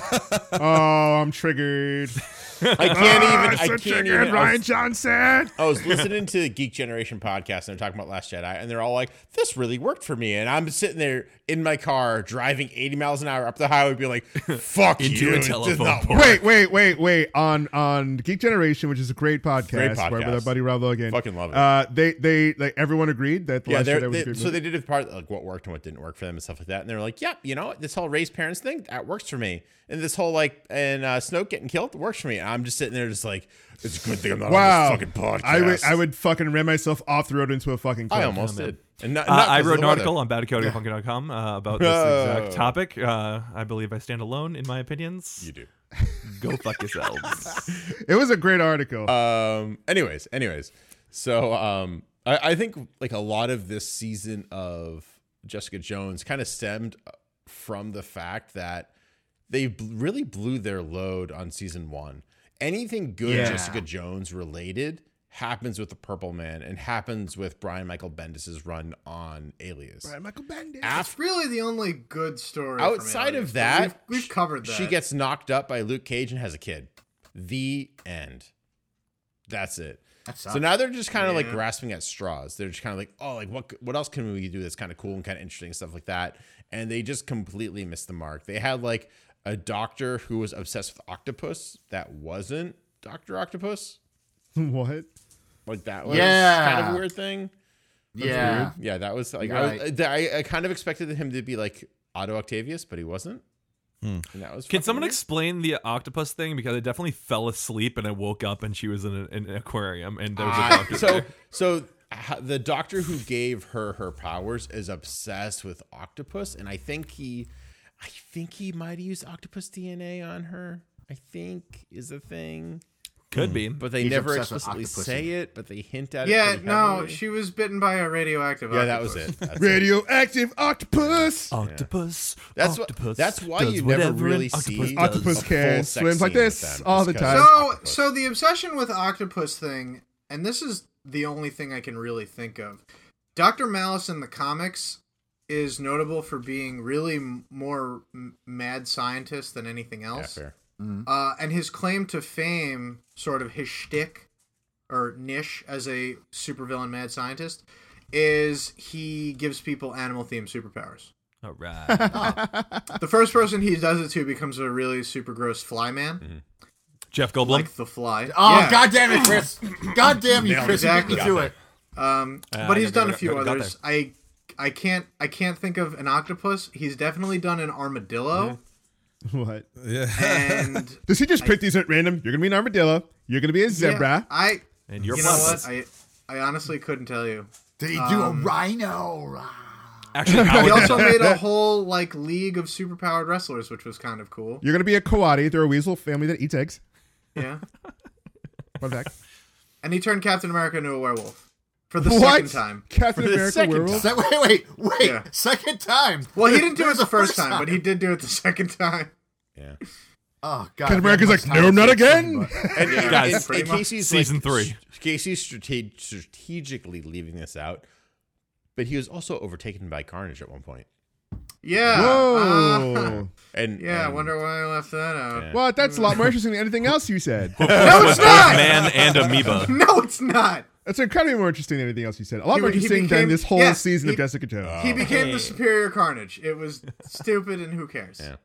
Oh, I'm triggered. I can't even. Ah, I can't triggered, even. I Rian was, Johnson. I was listening to the Geek Generation podcast and they're talking about Last Jedi, and they're all like, "This really worked for me." And I'm sitting there in my car driving 80 miles an hour up the highway, being like, "Fuck Into you!" a it telephone not pole. Wait, wait, wait, wait. On on Geek Generation, which is a great podcast, Great right, with our buddy Rob Logan. Fucking love it. Uh, they they like everyone agreed that the Yeah, last they're, Jedi was a they, so movie. they did a part like what worked and what didn't work for them and stuff like that. And they're like, "Yep, you know? This whole race parents thing that works for me." And this whole like and uh, Snoke getting killed works for me. I'm just sitting there, just like, "It's a good thing I'm not wow, on this fucking podcast." I would I would fucking ram myself off the road into a fucking. I cliff. almost did. And not, uh, not I 'cause of wrote an article on badcodefunky.com uh, about this Oh. exact topic. Uh, I believe I stand alone in my opinions. You do. Go fuck yourselves. It was a great article. um anyways anyways so um I, I think like a lot of this season of jessica jones kind of stemmed from the fact that they really blew their load on season one anything good Yeah. jessica jones related happens with the purple man and happens with brian michael bendis's run on alias Brian Michael Bendis. after Really, the only good story outside Alias, of that we've, we've covered that. she gets knocked up by luke cage and has a kid the end that's it That so now they're just kind of like grasping at straws. They're just kind of like, oh, like what what else can we do that's kind of cool and kind of interesting stuff like that. And they just completely missed the mark. They had like a doctor who was obsessed with octopus that wasn't Doctor Octopus. what? Like that was Yeah. kind of a weird thing. yeah, Yeah, that was like You're I, was. I I kind of expected him to be like Otto Octavius, but he wasn't. And that was Can someone weird. explain the octopus thing? Because I definitely fell asleep and I woke up and she was in, a, in an aquarium and there was a Uh, doctor so there. so the doctor who gave her her powers is obsessed with octopus and i think he i think he might use octopus dna on her i think is a thing Could hmm. be. but they He's never explicitly say it but they hint at it Yeah, no, heavily. she was bitten by a radioactive. Octopus. Yeah that was it That's it. Radioactive octopus. Octopus. That's what- octopus that's why you never really octopus see does. Octopus can sex swims like this all the time. So, octopus. so the obsession with octopus thing, and this is the only thing I can really think of. Doctor Malice in the comics is notable for being really m- more m- mad scientist than anything yeah, else. fair. Uh, and his claim to fame, sort of his shtick or niche as a supervillain mad scientist, is he gives people animal themed superpowers. All right. The first person he does it to becomes a really super gross fly man, Jeff Goldblum. like the fly. Oh Yeah. god damn it, Chris! God damn you, Chris! You beat Exactly. me to it. Um, Uh, but I he's done a few got others. I I can't I can't think of an octopus. He's definitely done an armadillo. What? Yeah. And Does he just pick these at random? You're gonna be an armadillo. You're gonna be a zebra. Yeah, I and you're you know what? I I honestly couldn't tell you. Did he do Um, a rhino? Actually, He Howard, also made a whole like league of superpowered wrestlers, which was kind of cool. You're gonna be a coati. They're a weasel family that eats eggs. Yeah. Fun fact. And he turned Captain America into a werewolf for the what? second time. Captain For the America second werewolf. Se- wait, wait, wait! Yeah. Second time. Well, he didn't do it the first time, but he did do it the second time. yeah Oh god. Captain America's like, much no, time not again. fix him, and, and- Guys, and- and. Casey's Season like, three. Casey's strate- strategically leaving this out, but he was also overtaken by Carnage at one point. Yeah. Whoa. Uh, And yeah, I wonder why I left that out. Yeah. What? That's a lot more interesting than anything else you said. No, it's not. man and amoeba. No, it's not. That's incredibly more interesting than anything else you said. A lot He- more interesting became- than this whole yeah, season of Jessica Jones. He oh. became the superior Carnage. It was stupid, and who cares? Yeah.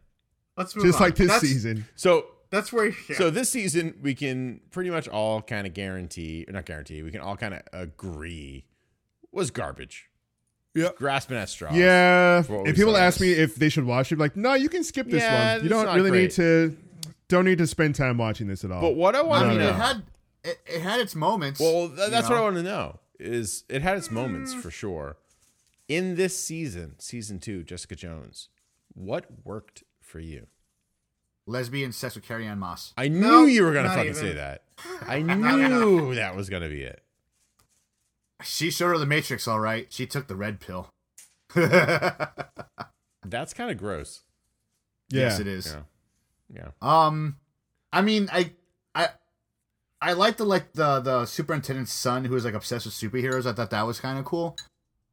Let's move Just on. like this that's, season. So That's where. Yeah. so this season we can pretty much all kind of guarantee, or not guarantee, we can all kind of agree was garbage. Yeah, Grasping at straws. Yeah. for If people saw ask me if they should watch it, like, no, you can skip this Yeah, one. You don't really great. need to. Don't need to spend time watching this at all. But what I want I to mean, know. it had it, it had its moments. Well, th- you that's know? what I want to know. Is it had its moments for sure. In this season, season two, Jessica Jones, what worked for you? Lesbian sex with Carrie Ann Moss. I knew No, you were gonna fucking even. say that. I knew that was gonna be it. She showed her the Matrix, all right. She took the red pill. That's kind of gross. yeah. Yes, it is. Yeah. Yeah. Um, I mean, I, I, I like the like the the superintendent's son who was like obsessed with superheroes. I thought that was kind of cool.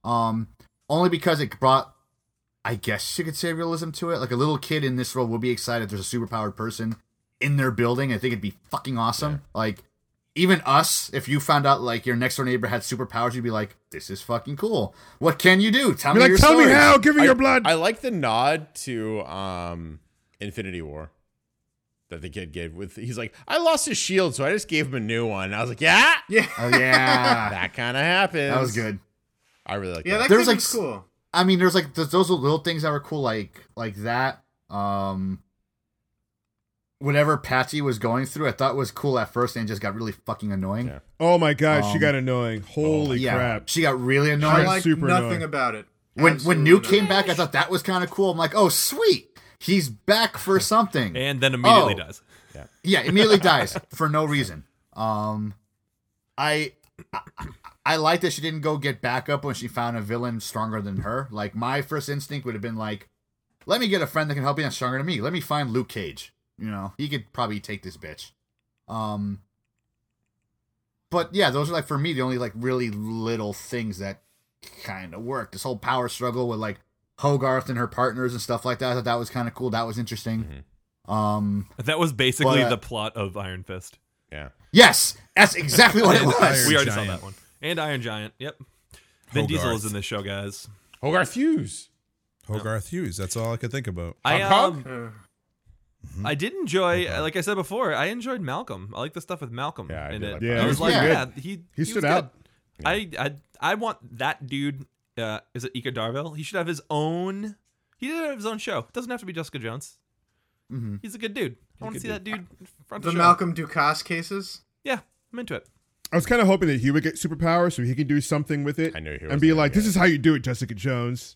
Um, only because it brought, I guess you could say realism to it. Like a little kid in this world will be excited. There's a superpowered person in their building. I think it'd be fucking awesome. Like. Even us, if you found out like your next door neighbor had superpowers, you'd be like, "This is fucking cool. What can you do? Tell Be me like, your tell me how. Give me I, your blood. I like the nod to um Infinity War that the kid gave with he's like, I lost his shield, so I just gave him a new one. I was like, Yeah, yeah. Oh yeah, that kind of happened that was good. I really like Yeah, that. that There's like cool. I mean, there's like th- those little things that were cool, like like that. Um, whatever Patsy was going through, I thought was cool at first, and just got really fucking annoying. Yeah. oh my gosh, she Um, got annoying. Holy yeah, crap. she got really I annoying. like super nothing annoying. about it. when Absolutely when Nuke nothing. came back, I thought that was kind of cool. I'm like, oh sweet, he's back for something. And then immediately Oh. dies. yeah, yeah, immediately dies for no reason. Um, I. I, I like that she didn't go get backup when she found a villain stronger than her. Like my first instinct would have been like, let me get a friend that can help me that's stronger than me. Let me find Luke Cage. You know, he could probably take this bitch. Um, but yeah, those are like for me the only like really little things that kind of work. This whole power struggle with like Hogarth and her partners and stuff like that. I thought that was kind of cool. That was interesting. Um, That was basically But, uh, the plot of Iron Fist. Yeah. yes, that's exactly what it was. Iron we already Giant. saw that one. And Iron Giant. Yep. Vin Diesel is in this show, guys. Hogarth Hughes. Hogarth Hughes. That's all I could think about. I Hog Hog? um, I did enjoy, like I said before, I enjoyed Malcolm. I like the stuff with Malcolm Yeah, I in did it. like Yeah, I was like, was yeah, good. he He stood good. out. I, I I want that dude. Uh, is it Eka Darville? He should have his own. He should have his own show. It doesn't have to be Jessica Jones. He's a good dude. I want to good see that dude in front The of the. Malcolm Ducasse cases. Yeah, I'm into it. I was kind of hoping that he would get superpowers so he can do something with it. I knew he and be like, "This is how you do it, Jessica Jones."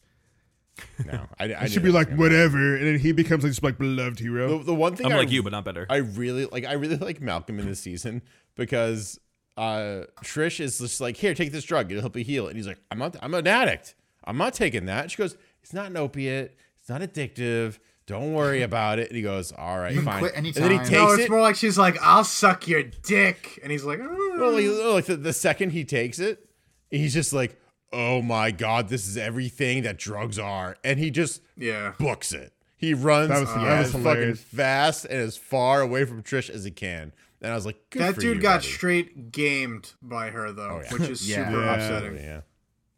No, I, I It should be like whatever, and then he becomes like this like beloved hero. The, the one thing I'm I, like you, but not better. I really like. I really like Malcolm in this season because uh Trish is just like, here, take this drug, it'll help you heal. And he's like, I'm not. I'm an addict. I'm not taking that. She goes, it's not an opiate. It's not addictive. Don't worry about it. And he goes, all right, You can fine. quit and then he anytime. takes No, it's it. more like she's like, "I'll suck your dick," and he's like, Well, like, like the, the second he takes it, he's just like, oh my god, this is everything that drugs are, and he just "Yeah." books it. He runs That was- uh, that was fucking fast and as far away from Trish as he can. And I was like, Good That for dude you, got buddy. straight gamed by her though, yeah. which is Yeah. super Yeah. upsetting. Yeah,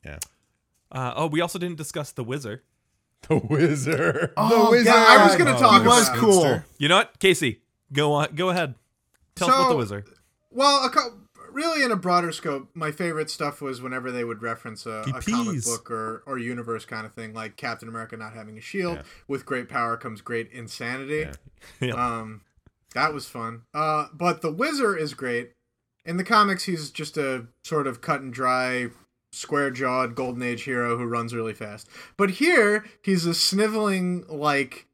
yeah. Uh, oh, we also didn't discuss the Wizard. The wizard. Oh, Wizard. Yeah, I was gonna Oh, talk he was about it. cool. You know what, Casey? Go on. Go ahead. Tell us about the Wizard. Well, a co- really, in a broader scope, my favorite stuff was whenever they would reference a, a comic book or, or universe kind of thing, like Captain America not having a shield. With great power comes great insanity. Yeah. Um, that was fun. Uh, but the Wizard is great. In the comics, he's just a sort of cut and dry, square jawed Golden Age hero who runs really fast. But here, he's a sniveling, like,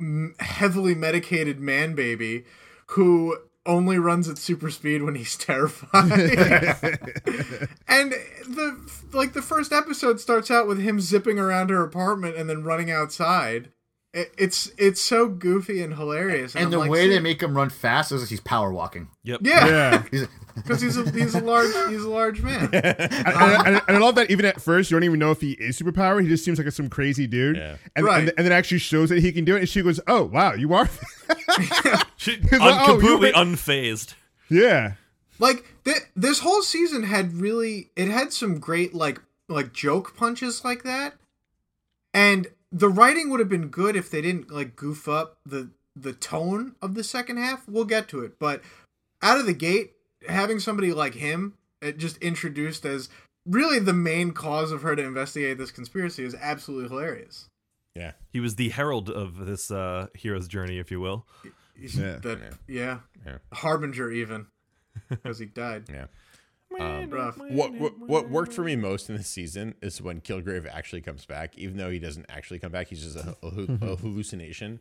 m- heavily medicated man baby who only runs at super speed when he's terrified. and the like the first episode starts out with him zipping around her apartment and then running outside. It, it's it's so goofy and hilarious. And I'm the like, way they make him run fast is he's power walking. Yep. yeah, yeah, He's because he's a he's a large he's a large man. and, and- and I love that even at first you don't even know if he is superpower. He just seems like some crazy dude. Yeah. And, Right. and and then actually shows that he can do it. And she goes, "Oh wow, you are." She, like, un- oh, completely were- unfazed. yeah. like th- this whole season had really it had some great like like joke punches like that and the writing would have been good if they didn't like goof up the the tone of the second half we'll get to it but out of the gate having somebody like him uh, just introduced as really the main cause of her to investigate this conspiracy is absolutely hilarious Yeah. He was the herald of this uh, hero's journey, if you will. He's- Yeah. that yeah, Yeah. harbinger even because he died Yeah. Rough What, what what worked for me most in this season is when Kilgrave actually comes back, even though he doesn't actually come back. He's just a, a, a hallucination.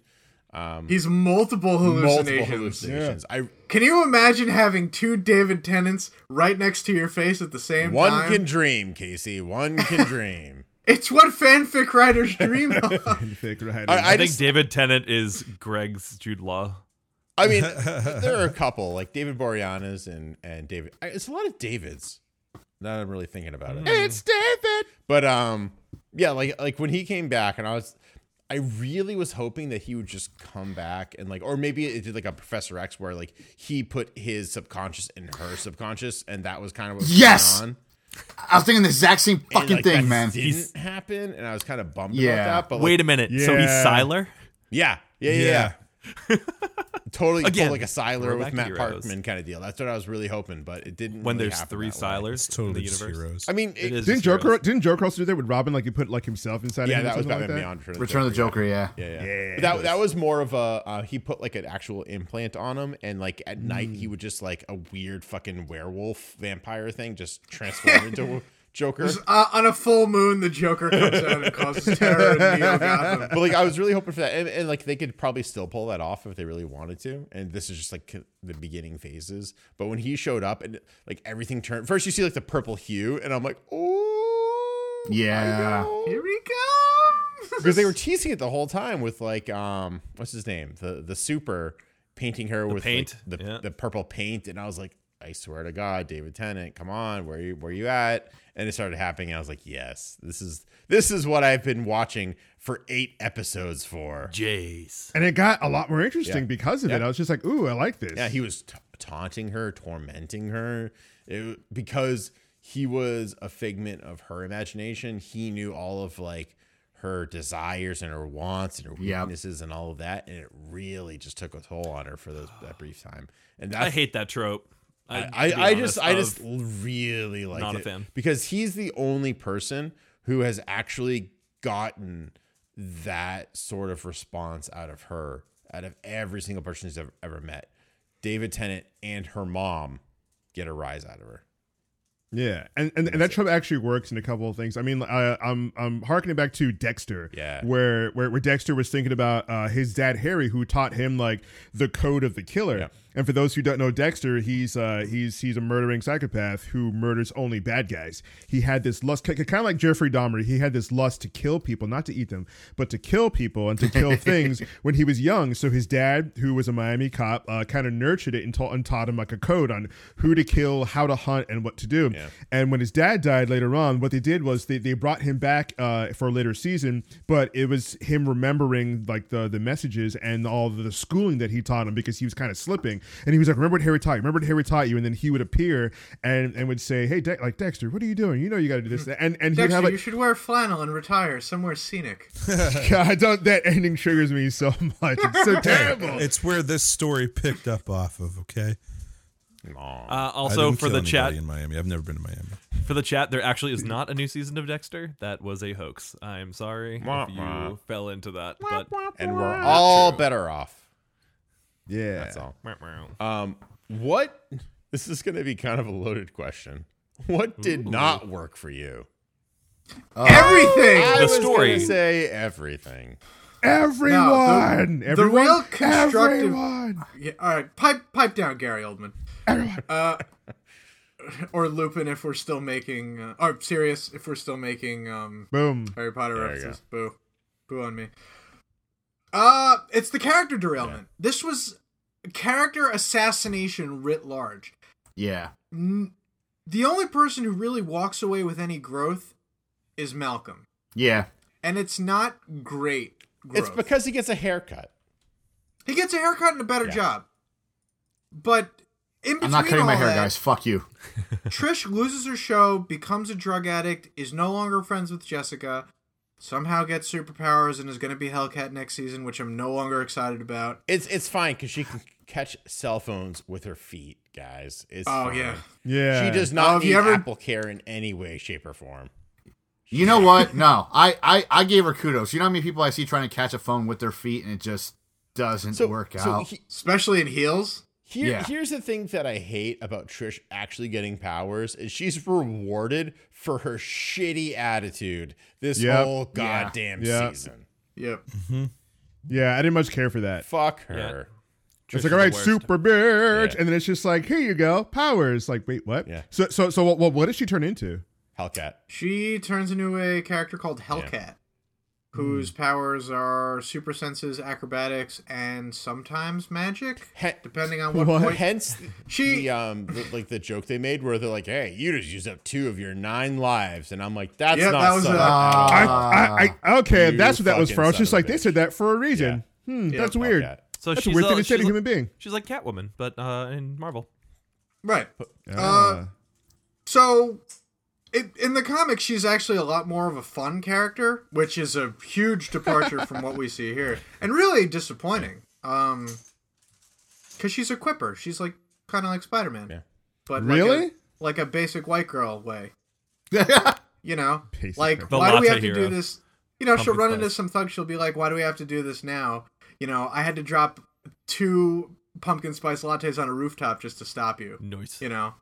Um, he's multiple multiple hallucinations hallucinations. I Can you imagine having two David Tennants right next to your face at the same one time? One can dream, Casey. One can dream. It's what fanfic writers dream of. Fake right. I, I, I think just, David Tennant is Greg's Jude Law. I mean, there are a couple like David Boreanaz and and David. It's a lot of Davids. Now that I'm really thinking about it. it's David. But um, yeah, like like when he came back, and I was, I really was hoping that he would just come back and like, or maybe it did like a Professor X where like he put his subconscious in her subconscious, and that was kind of what was Yes! going on. I was thinking the exact same And, fucking like, thing, that man. Didn't happen, and I was kind of bummed Yeah. about that. But like, Wait a minute. So he's Yeah. Sylar? yeah, yeah, yeah, yeah. totally Again, like a Sylar with Matt. Parkman kind of deal. That's what I was really hoping, but it didn't. When really there's three that. Sylars It's in totally the universe. heroes. I mean, It it, is Didn't Joker? heroes. Didn't Joker also do that with Robin? Like he put like himself inside. yeah, of him that was Batman like that? Beyond. Return of the Joker, yeah. Yeah, yeah. Yeah. But that that was more of a uh, he put like an actual implant on him, and like at night he would just like a weird fucking werewolf vampire thing just transform into a Joker. Uh, on a full moon, the Joker comes out and causes terror in Neo Gotham. But like I was really hoping for that, and, and like they could probably still pull that off if they really wanted to. And this is just like the beginning phases. But when he showed up and like everything turned, first you see like the purple hue, and I'm like, oh Yeah. Here we go. because they were teasing it the whole time with like um what's his name the the super painting her with like, paint, the yeah. the purple paint and I was like I swear to God David Tennant come on where you where you at and it started happening and I was like yes this is this is what I've been watching for eight episodes for Jace. And it got a lot more interesting Yeah. because of it. I was just like, ooh, I like this. yeah he was ta taunting her tormenting her it, because he was a figment of her imagination he knew all of like her desires and her wants and her Yep. weaknesses and all of that and it really just took a toll on her for those, that brief time and I hate that trope. I, to I, be I just I just really like Not a it fan. because he's the only person who has actually gotten that sort of response out of her out of every single person she's ever, ever met. David Tennant and her mom get a rise out of her. Yeah, and and, and that trope actually works in a couple of things. I mean, uh, I'm I'm harkening back to Dexter, Yeah. where where, where Dexter was thinking about uh, his dad Harry, who taught him like the code of the killer. Yeah. And for those who don't know Dexter, he's uh, he's he's a murdering psychopath who murders only bad guys. He had this lust, kind of like Jeffrey Dahmer. He had this lust to kill people, not to eat them, but to kill people and to kill things when he was young. So his dad, who was a Miami cop, uh, kind of nurtured it and, taught and taught him like a code on who to kill, how to hunt, and what to do. Yeah. And when his dad died later on, what they did was they, they brought him back uh, for a later season, but it was him remembering like the the messages and all the schooling that he taught him because he was kind of slipping. And he was like, "Remember what Harry taught you? Remember what Harry taught you?" And then he would appear and and would say, "Hey, De- like Dexter, what are you doing? You know you got to do this." And and Dexter, have like, you should wear flannel and retire somewhere scenic. God, don't that ending triggers me so much. It's so terrible. It's where this story picked up off of. Okay. Uh, I also didn't for kill the chat, in Miami. I've never been to Miami. for the chat, there actually is not a new season of Dexter. That was a hoax. I'm sorry Wah, if wah. you fell into that, but And we're all better off. Yeah, That's all. Um, what? This is going to be kind of a loaded question. What did not work for you? Everything. I The was story. gonna say everything. everyone, the everyone, real constructive- everyone. Yeah, all right, pipe pipe down, Gary Oldman. Everyone. Uh, or Lupin if we're still making, uh, or Sirius if we're still making um, Boom. Harry Potter There references. Boo, boo on me. Uh, it's the character derailment. This was character assassination writ large. Yeah. N- The only person who really walks away with any growth is Malcolm, Yeah. and it's not great. Growth. It's because he gets a haircut. he gets a haircut and a better Yeah. job, but in between I'm not cutting all my hair, that, guys. Fuck you. Trish loses her show, becomes a drug addict, is no longer friends with Jessica, somehow gets superpowers, and is going to be Hellcat next season, which I'm no longer excited about. It's it's fine because she can catch cell phones with her feet, guys. It's Oh fine. yeah, Yeah, She does Oh, not have need you ever- Apple Care in any way, shape, or form. You know what? No, I, I, I gave her kudos. You know how many people I see trying to catch a phone with their feet and it just doesn't So work so out. he- especially in heels. Here, Yeah. here's the thing that I hate about Trish actually getting powers is she's rewarded for her shitty attitude this Yep. whole goddamn Yeah. season. Yep. Mm-hmm. yeah. I didn't much care for that. Fuck her. Trish It's like, all right, super bitch, Yeah. and then it's just like, here you go, powers. Like, wait, what? Yeah. So, so, so, what? What, what did she turn into? Hellcat. She turns into a character called Hellcat, whose powers are super senses, acrobatics, and sometimes magic, He- depending on what, What? point. Hence She- the um the, like the joke they made where they're like, "Hey, you just used up two of your nine lives," and I'm like, "That's Yeah, not that was subtle a- at. I, I, I, okay, You that's what that was fucking for. I was just like, they said that for a reason. Hmm, Yeah, that's weird. Hellcat. So That's she's a weird uh, thing to say to a human being. She's like Catwoman, but uh, in Marvel. Right. Ah. Uh, So, it, in the comics, she's actually a lot more of a fun character, which is a huge departure from what we see here, and really disappointing. Um, because she's a quipper. She's like kind of like Spider Man. Yeah. But Really? Like a, like a basic white girl way. You know, Basic like The why do we latte have to hero. do this? You know, she'll run spice. into some thug. She'll be like, "Why do we have to do this now?" You know, I had to drop two pumpkin spice lattes on a rooftop just to stop you. Nice. You know,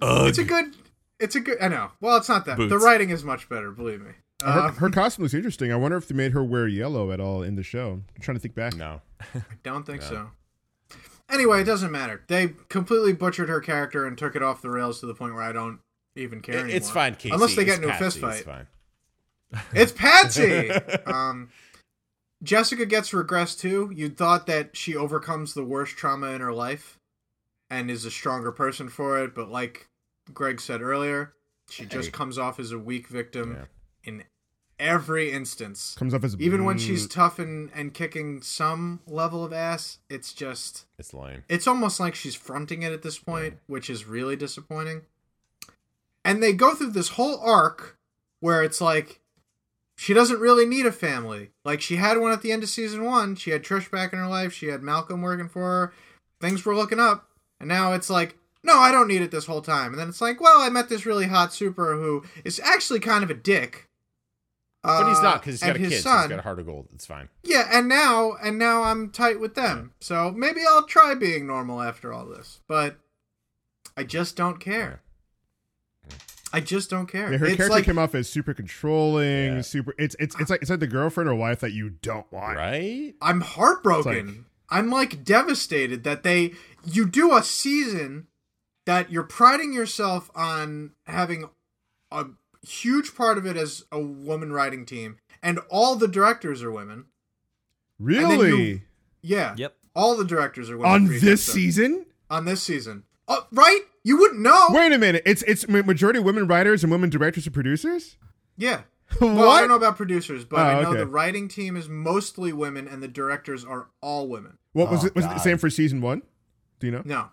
Ugh. it's a good. It's a good. I know. Well, it's not that. The writing is much better. Believe me. her, Uh, her costume looks interesting. I wonder if they made her wear yellow at all in the show. I'm trying to think back. No. I don't think so. Anyway, it doesn't matter. They completely butchered her character and took it off the rails to the point where I don't even care anymore. It's fine, Casey. Unless they get It's into a fist Patsy. It's fine. It's Patsy. um, Jessica gets regressed too. You'd thought that she overcomes the worst trauma in her life and is a stronger person for it, but like Greg said earlier, she just comes off as a weak victim Yeah. in every instance. Comes off as Even when she's tough and, and kicking some level of ass, it's just It's lame. it's almost like she's fronting it at this point, which is really disappointing. And they go through this whole arc where it's like she doesn't really need a family. Like she had one at the end of season one. She had Trish back in her life. She had Malcolm working for her. Things were looking up. And now it's like, no, I don't need it this whole time. And then it's like, well, I met this really hot super who is actually kind of a dick. But he's Uh, not because he's got a and kid. his So he's son. got a heart of gold. It's fine. Yeah, and now and now I'm tight with them. So maybe I'll try being normal after all this. But I just don't care. I just don't care. Yeah, her it's character like came off as super controlling, Yeah. super. It's it's it's like it's like the girlfriend or wife that you don't want. Right? I'm heartbroken. Like- I'm like devastated that they you do a season that you're priding yourself on having a huge part of it as a woman writing team and all the directors are women. Really? you- Yeah. Yep. All the directors are women. On this episode. season? On this season. Oh, right? You wouldn't know. Wait a minute. It's it's majority women writers and women directors and producers. Yeah. what? Well, I don't know about producers, but Oh, I know okay. the writing team is mostly women and the directors are all women. What was Oh, it? Was it the same for season one? Do you know? No.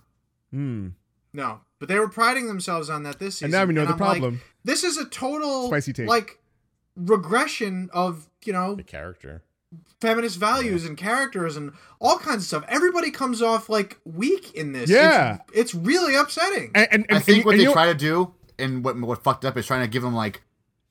Hmm. No. But they were priding themselves on that this season. And now we know the I'm like, problem. this is a total Spicy take. like regression of, you know, The character. feminist values and characters and all kinds of stuff. Everybody comes off like weak in this. Yeah. It's, it's really upsetting. And, and, and I think and what you they try to do and what what fucked up is trying to give them like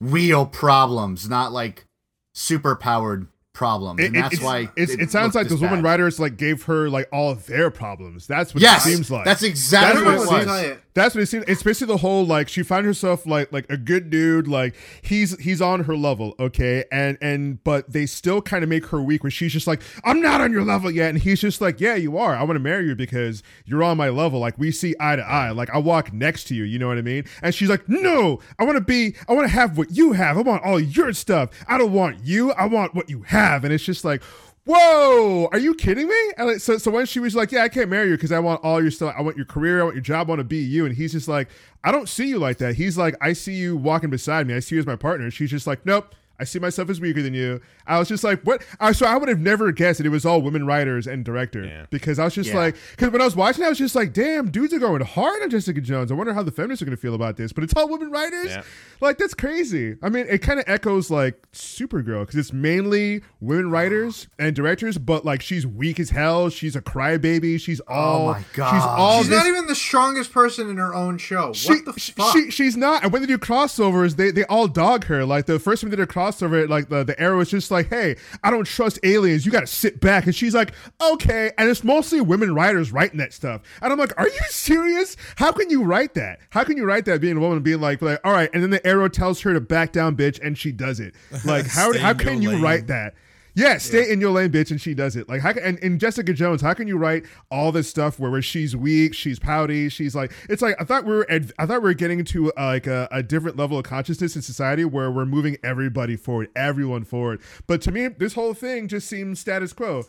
real problems, not like super powered problems, It, and it- that's it's- why it's, it it sounds like those women bad. writers like gave her like all of their problems. That's what Yes, it seems like. that's exactly That's what what it it I'll was. That's what it seems. It's basically the whole like she found herself like like a good dude, like he's he's on her level, okay, and and but they still kind of make her weak when she's just like I'm not on your level yet, and he's just like yeah you are. I want to marry you because you're on my level. Like we see eye to eye. Like I walk next to you. You know what I mean? And she's like no, I want to be. I want to have what you have. I want all your stuff. I don't want you. I want what you have. And it's just like. Whoa, are you kidding me? And so, so when she was like, "Yeah, I can't marry you because I want all your stuff. I want your career. I want your job. I want to be you." And he's just like, "I don't see you like that." He's like, "I see you walking beside me. I see you as my partner." And she's just like, "Nope." I see myself as weaker than you. I was just like, what? I, so I would have never guessed that it was all women writers and director Yeah. because I was just Yeah. like, because when I was watching, I was just like, damn, dudes are going hard on Jessica Jones. I wonder how the feminists are going to feel about this. But it's all women writers. Yeah. Like that's crazy. I mean, it kind of echoes like Supergirl because it's mainly women writers and directors, but like she's weak as hell. She's a crybaby. She's oh all. Oh my God. She's all She's this. not even the strongest person in her own show. she, what the she, fuck? she- she's not. And when they do crossovers, they, they all dog her. Like the first time they did a crossover, like the, the arrow is just like, hey, I don't trust aliens. You got to sit back. And she's like, okay. And it's mostly women writers writing that stuff. And I'm like, are you serious? How can you write that? How can you write that being a woman being like, like all right. And then the arrow tells her to back down, bitch. And she does it. Like, how, how can you lane. write that? Yeah, stay in your lane, bitch, and she does it. Like, how can, and, and Jessica Jones, how can you write all this stuff where, where she's weak, she's pouty, she's like, it's like I thought we were, ad- I thought we were getting into uh, like a, a different level of consciousness in society where we're moving everybody forward, everyone forward. But to me, this whole thing just seems status quo.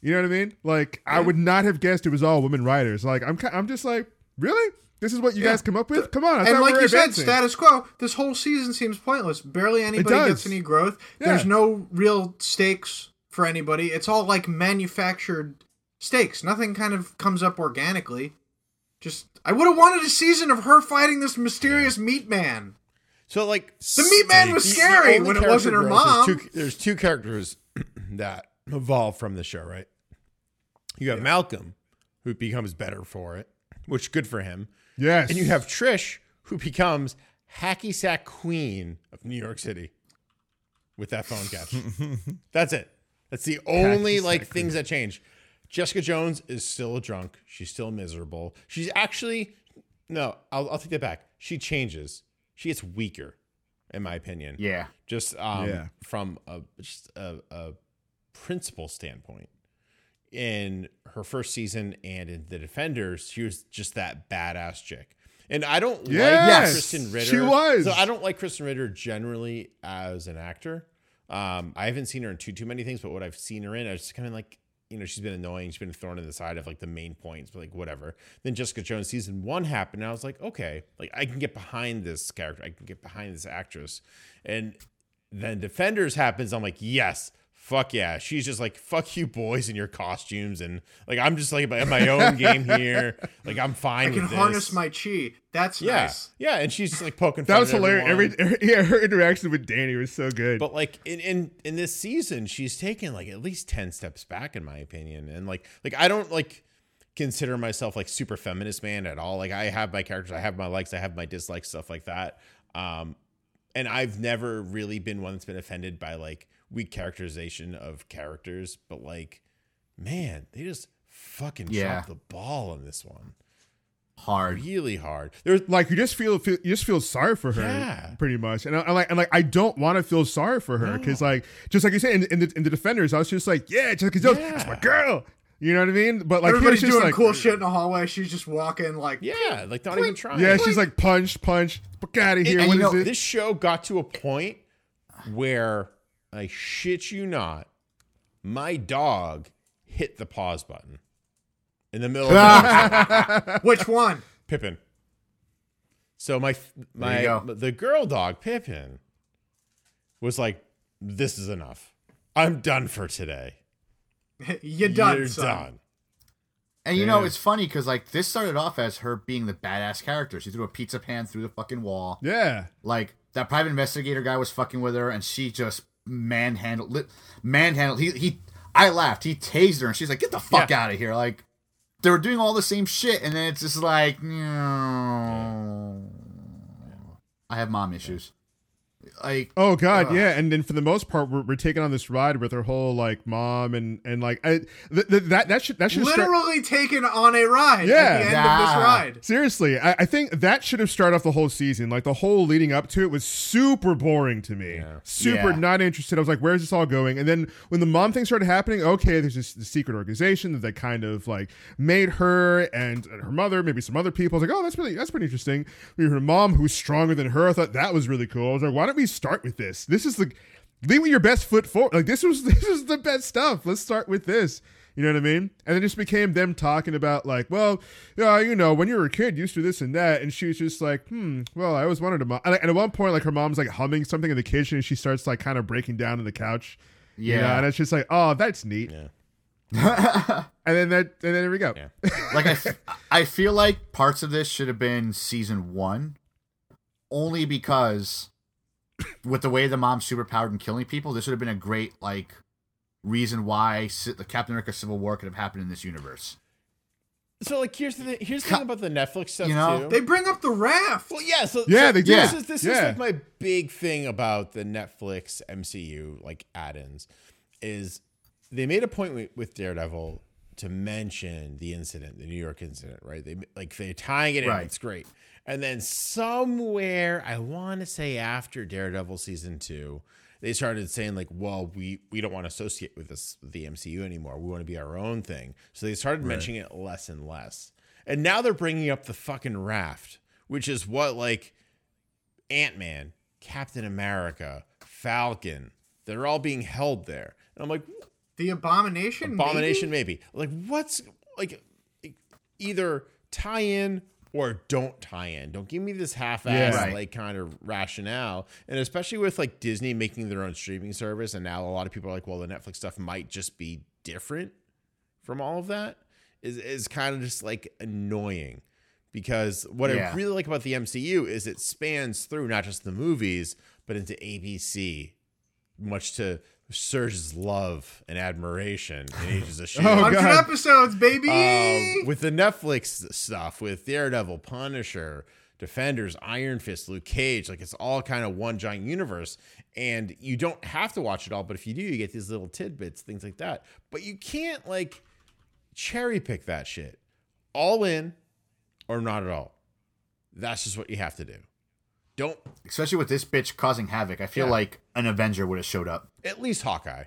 You know what I mean? Like, I would not have guessed it was all women writers. Like, I'm, I'm just like, really? This is what you Yeah. guys come up with? Come on, I and like we were you said, status quo. This whole season seems pointless. Barely anybody gets any growth. Yeah. There's no real stakes for anybody. It's all like manufactured stakes. Nothing kind of comes up organically. Just I would have wanted a season of her fighting this mysterious meat man. So like The meat man was the- the scary when it wasn't her growth is mom. Two, there's two characters that evolve from the show, right? You have Malcolm, who becomes better for it, which good for him. Yes. And you have Trish, who becomes hacky sack queen of New York City with that phone catch. That's it. That's the only like things that change. Jessica Jones is still a drunk. She's still miserable. She's actually no. I'll, I'll take that back. She changes. She gets weaker, in my opinion. Yeah. Just um, Yeah. from a just a, a principle standpoint. In her first season and in the Defenders, she was just that badass chick. And I don't Yes, like Krysten Ritter. she was. So I don't like Krysten Ritter generally as an actor. Um, I haven't seen her in too too many things, but what I've seen her in, I just kind of like, you know, she's been annoying. She's been thrown in the side of like the main points, but like whatever. Then Jessica Jones season one happened, and I was like, okay, like I can get behind this character. I can get behind this actress. And then Defenders happens. I'm like, yes, fuck yeah. She's just like, fuck you boys and your costumes, and like I'm just like in my own game here. Like I'm fine. I can with harness my chi. That's yeah, nice. yeah, and she's just like poking. that fun was at hilarious. everyone. Every, yeah, her interaction with Danny was so good. But like in, in in this season, she's taken like at least ten steps back, in my opinion. And like like I don't like consider myself like super feminist man at all. Like I have my characters, I have my likes, I have my dislikes, stuff like that. Um, and I've never really been one that's been offended by like weak characterization of characters, but like, man, they just fucking Yeah. dropped the ball on this one. Hard. Really hard. There's like you just feel, feel you just feel sorry for her Yeah. pretty much and I, I like and like I don't want to feel sorry for her because like just like you said in, in, the, in the defenders I was just like yeah Jessica Jones that's my girl you know what I mean but like Everybody's here's just doing like cool shit in the hallway. She's just walking like yeah, like not even trying. yeah she's like punch punch fuck out of here and What you is know, it? this show got to a point where I shit you not, my dog hit the pause button in the middle of the ah. which one? Pippin. So my my the girl dog Pippin was like, "This is enough. I'm done for today. You're done, You're son. done." And you know, it's funny because like this started off as her being the badass character. She threw a pizza pan through the fucking wall. yeah Like that private investigator guy was fucking with her, and she just manhandled, manhandled. He he. I laughed. He tased her, and she's like, "Get the fuck out of here!" Like they were doing all the same shit, and then it's just like, no. I have mom issues. Like Oh God, uh, yeah, and then for the most part, we're, we're taking on this ride with her whole like mom and and like I, th- th- that that should that should start, Literally taken on a ride Yeah. at the end of this ride. seriously. I, I think that should have started off the whole season. Like the whole leading up to it was super boring to me. Super Yeah. not interested. I was like, where's this all going? And then when the mom thing started happening, okay, there's this, this secret organization that they kind of like made her and her mother, maybe some other people. I was like, oh, that's really that's pretty interesting. We her mom who's stronger than her. I thought that was really cool. I was like, why don't we start with this? This is the lead with your best foot forward. Like this was this is the best stuff. Let's start with this. You know what I mean? And it just became them talking about like, well, yeah, you know, when you were a kid, you used to this and that, and she was just like, hmm, well, I always wanted a mom. And and at one point, like her mom's like humming something in the kitchen, and she starts like kind of breaking down on the couch. you know, Yeah. and it's just like, oh, that's neat. Yeah. And then that, and then there we go. Yeah. like I feel like parts of this should have been season one, only because with the way the mom's superpowered and killing people, this would have been a great like reason why the Captain America Civil War could have happened in this universe. So like here's the thing, here's the thing about the Netflix stuff You know, too. They bring up the raft. well, yeah, so Yeah, so they do. This is this is like my big thing about the Netflix MCU like add-ins is they made a point with, with Daredevil to mention the incident, the New York incident, right? They like they're tying it in. Right. It's great. And then somewhere, I want to say after Daredevil season two, they started saying like, "Well, we we don't want to associate with this the MCU anymore. We want to be our own thing." So they started mentioning it less and less. And now they're bringing up the fucking raft, which is what like Ant Man, Captain America, Falcon, they're all being held there. And I'm like, The abomination. abomination maybe. Like what's like either tie in or don't tie in. Don't give me this half-ass Yeah. Right. like kind of rationale. And especially with like Disney making their own streaming service and now a lot of people are like, well, the Netflix stuff might just be different from all of that is is kind of just like annoying. Because what I really like about the MCU is it spans through not just the movies, but into ABC, much to Serge's love and admiration in Agents of Shield. Oh, Hundred God. episodes, baby. Um, with the Netflix stuff, with Daredevil, Punisher, Defenders, Iron Fist, Luke Cage, like it's all kind of one giant universe. And you don't have to watch it all, but if you do, you get these little tidbits, things like that. But you can't like cherry pick that shit. All in or not at all. That's just what you have to do. Don't Especially with this bitch causing havoc, I feel Yeah. like an Avenger would have showed up. at least Hawkeye.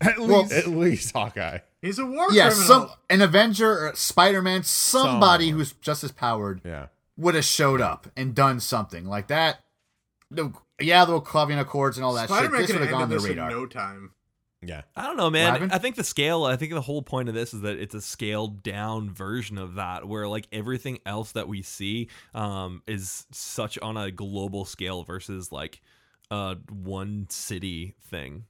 At Well, least, At least Hawkeye. He's a war Yeah, criminal. some an Avenger, or Spider-Man, somebody Someone. who's just as powered Yeah. would have showed up and done something like that. No, yeah, the Clavian Accords and all that Spider-Man shit. This would have have gone ended the this in radar. no time. Yeah. I don't know, man. happened? I think the scale, I think the whole point of this is that it's a scaled down version of that, where like everything else that we see um, is such on a global scale versus like a one city thing.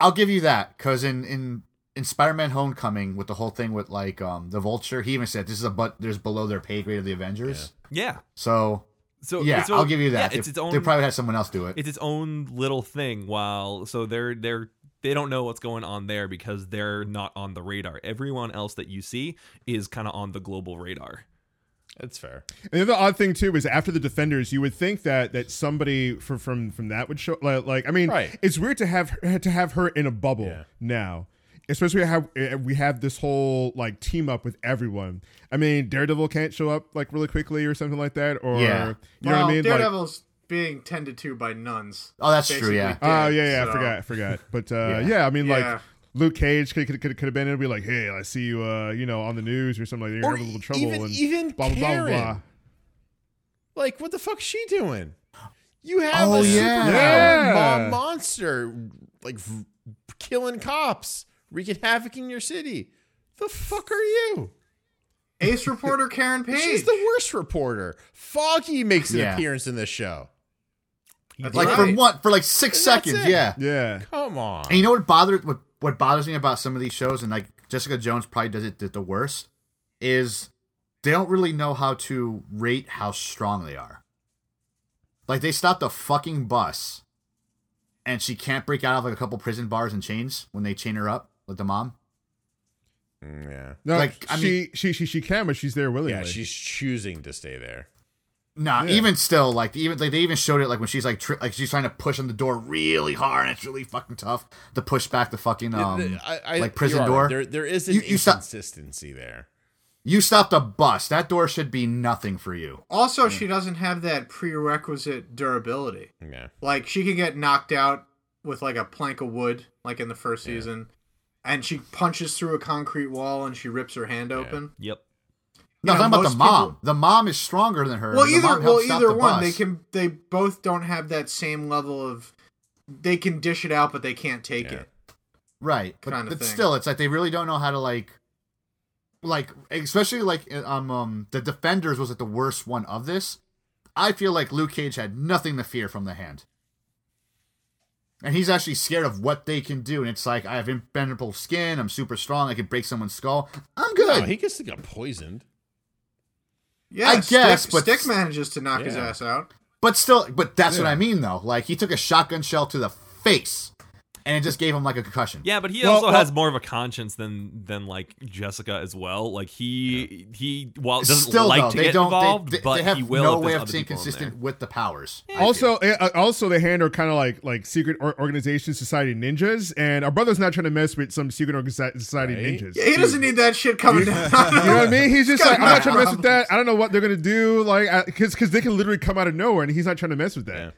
I'll give you that because in in in Spider-Man: Homecoming, with the whole thing with like um the Vulture, he even said this is a but there's below their pay grade of the Avengers. Yeah. So So yeah, it's I'll give you that. Yeah, it's they, its own. they probably had someone else do it. it's its own little thing. While so they're they're they don't know what's going on there because they're not on the radar. Everyone else that you see is kind of on the global radar. That's fair. And the other odd thing too is after the defenders, you would think that that somebody from from from that would show like, like I mean, Right. it's weird to have her, to have her in a bubble Yeah. now, especially how uh, we have this whole like team up with everyone. I mean, Daredevil can't show up like really quickly or something like that, or Yeah. you know well, what I mean? Like, Daredevil's being tended to by nuns. Oh, that's true, yeah. dead, oh yeah, yeah, I forgot, I forgot. But uh, yeah. Yeah. I mean, Yeah. like. Luke Cage could could, could, could have been and be like, "Hey, I see you, uh, you know, on the news or something like that. You're Or having a little trouble." even and even blah blah blah blah. Karen. blah. Like, what the fuck's she doing? You have Oh, a yeah. superpower Yeah. mom monster, like v- killing cops, wreaking havoc in your city. The fuck are you? Ace reporter Karen Page. She's the worst reporter. Foggy makes an Yeah. appearance in this show. That's Like right. for what? For like six And seconds, yeah. Yeah. Come on. And you know what bothers what what bothers me about some of these shows, and like Jessica Jones probably does it the, the worst, is they don't really know how to rate how strong they are. Like they stopped a fucking bus, and she can't break out of like a couple prison bars and chains when they chain her up with the mom. Mm, yeah. No, Like, I she, she she she can, but she's there willingly. Yeah, she's choosing to stay there. Nah, Yeah. even still, like even like they even showed it like when she's like tri- like she's trying to push on the door really hard, and it's really fucking tough to push back the fucking um I, I, like prison door. right. There, there is an You- you stop- inconsistency there. You stopped a bus. That door should be nothing for you. Also, she doesn't have that prerequisite durability. Yeah. Like she could get knocked out with like a plank of wood, like in the first season, and she punches through a concrete wall and she rips her hand open. Yep. No, Yeah, I'm talking about the mom. people- The mom is stronger than her. Well, either well either the one, bus. they can they both don't have that same level of they can dish it out, but they can't take Yeah. it. right, but, kinda but thing. still, it's like they really don't know how to like, like especially like um um the defenders was like the worst one of this. I feel like Luke Cage had nothing to fear from the hand. And he's actually scared of what they can do, and it's like I have impenetrable skin. I'm super strong. I can break someone's skull. I'm good. No, he gets to get poisoned. Yeah, I guess, but- Stick manages to knock his ass out. But still, but that's what I mean though. Like he took a shotgun shell to the face, and it just gave him like a concussion. Yeah, but he Well, also well- has more of a conscience than than like Jessica as well. Like he he while doesn't Still like though, to they get don't. involved, they, they, but they have he will. no way of other staying people in consistent with the powers. I also, uh, also the hand are kind of like like secret or- organization society ninjas, and our brother's not trying to mess with some secret organization society Right. ninjas. Yeah, he doesn't need that shit coming down. You know what I mean? He's just like, I'm not trying to mess with that. I don't know what they're gonna do, like, because because they can literally come out of nowhere, and he's not trying to mess with that.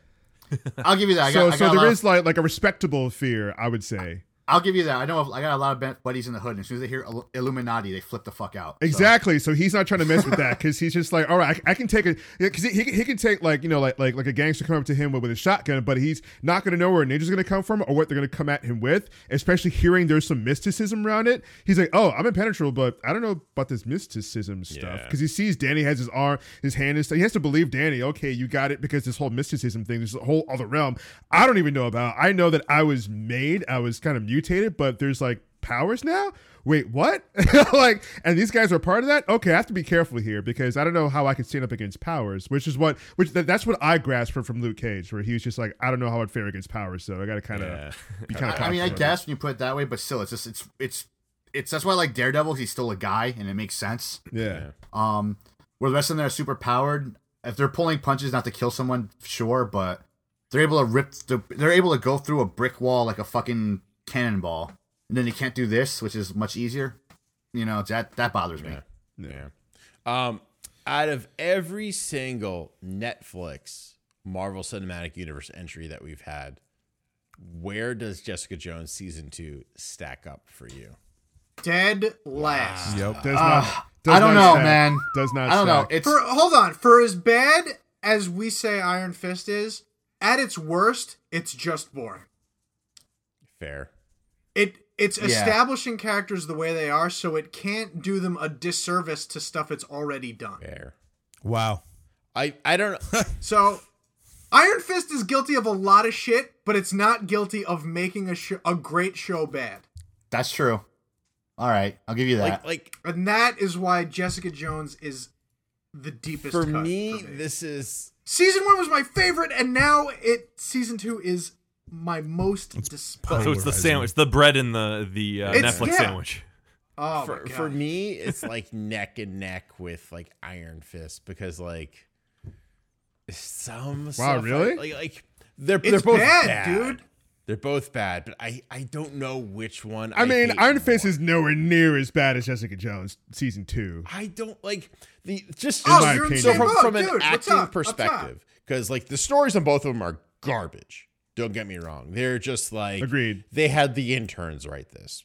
I'll give you that. I So got, I so there is like like a respectable fear, I would say. I'll give you that. I know. of- I got a lot of buddies in the hood, and as soon as they hear Illuminati, they flip the fuck out. So- Exactly. So he's not trying to mess with that because he's just like, all right, I, I can take a because he, he, he can take like you know like like like a gangster come up to him with, with a shotgun, but he's not going to know where a ninja's going to come from or what they're going to come at him with. Especially hearing there's some mysticism around it. He's like, oh, I'm impenetrable, but I don't know about this mysticism stuff Yeah. because he sees Danny has his arm, his hand is. He has to believe Danny. Okay, you got it because this whole mysticism thing, this whole other realm, I don't even know about. I know that I was made, I was kind of mutated, but there's like powers now. Wait, what? like, and these guys are part of that. Okay, I have to be careful here because I don't know how I can stand up against powers, which is what, which that, that's what I grasped from, from Luke Cage, where he was just like, I don't know how I'd fare against powers, so I got to kind of Yeah. be kind of. I, I mean, I guess when you put it that way, but still, it's just it's it's it's that's why I like Daredevil. He's still a guy, and it makes sense. yeah. Um, where the rest of them are super powered. If they're pulling punches, not to kill someone, sure, but they're able to rip. The, they're able to go through a brick wall like a fucking cannonball, and then they can't do this, which is much easier. You know, that that bothers me. Yeah. Um, out of every single Netflix Marvel Cinematic Universe entry that we've had, where does Jessica Jones season two stack up for you? Dead last. Yep. Does not. Does I don't not know, stack. man. Does not. I don't know. It's For hold on, for as bad as we say Iron Fist is, at its worst, it's just boring. Fair. It it's Yeah. establishing characters the way they are, so it can't do them a disservice to stuff it's already done. Fair. Wow. I I don't know. So, Iron Fist is guilty of a lot of shit, but it's not guilty of making a sh- a great show bad. that's true. All right, I'll give you that. like like And that is why Jessica Jones is the deepest for cut me, for me. this is season one was my favorite, and now it season two is my most despised. So it's the sandwich, the bread and the the uh, Netflix yeah. sandwich. Oh for, for me, it's like neck and neck with like Iron Fist because like some stuff I- really? like like they're It's they're both bad, bad, dude. They're both bad, but I I don't know which one. I mean, hate Iron Fist more. is nowhere near as bad as Jessica Jones season two. I don't like the just Oh, you're in the opinion. so same from, boat, from an dude. Acting up? Up top. perspective because like the stories on both of them are garbage don't get me wrong. They're just like Agreed. they had the interns write this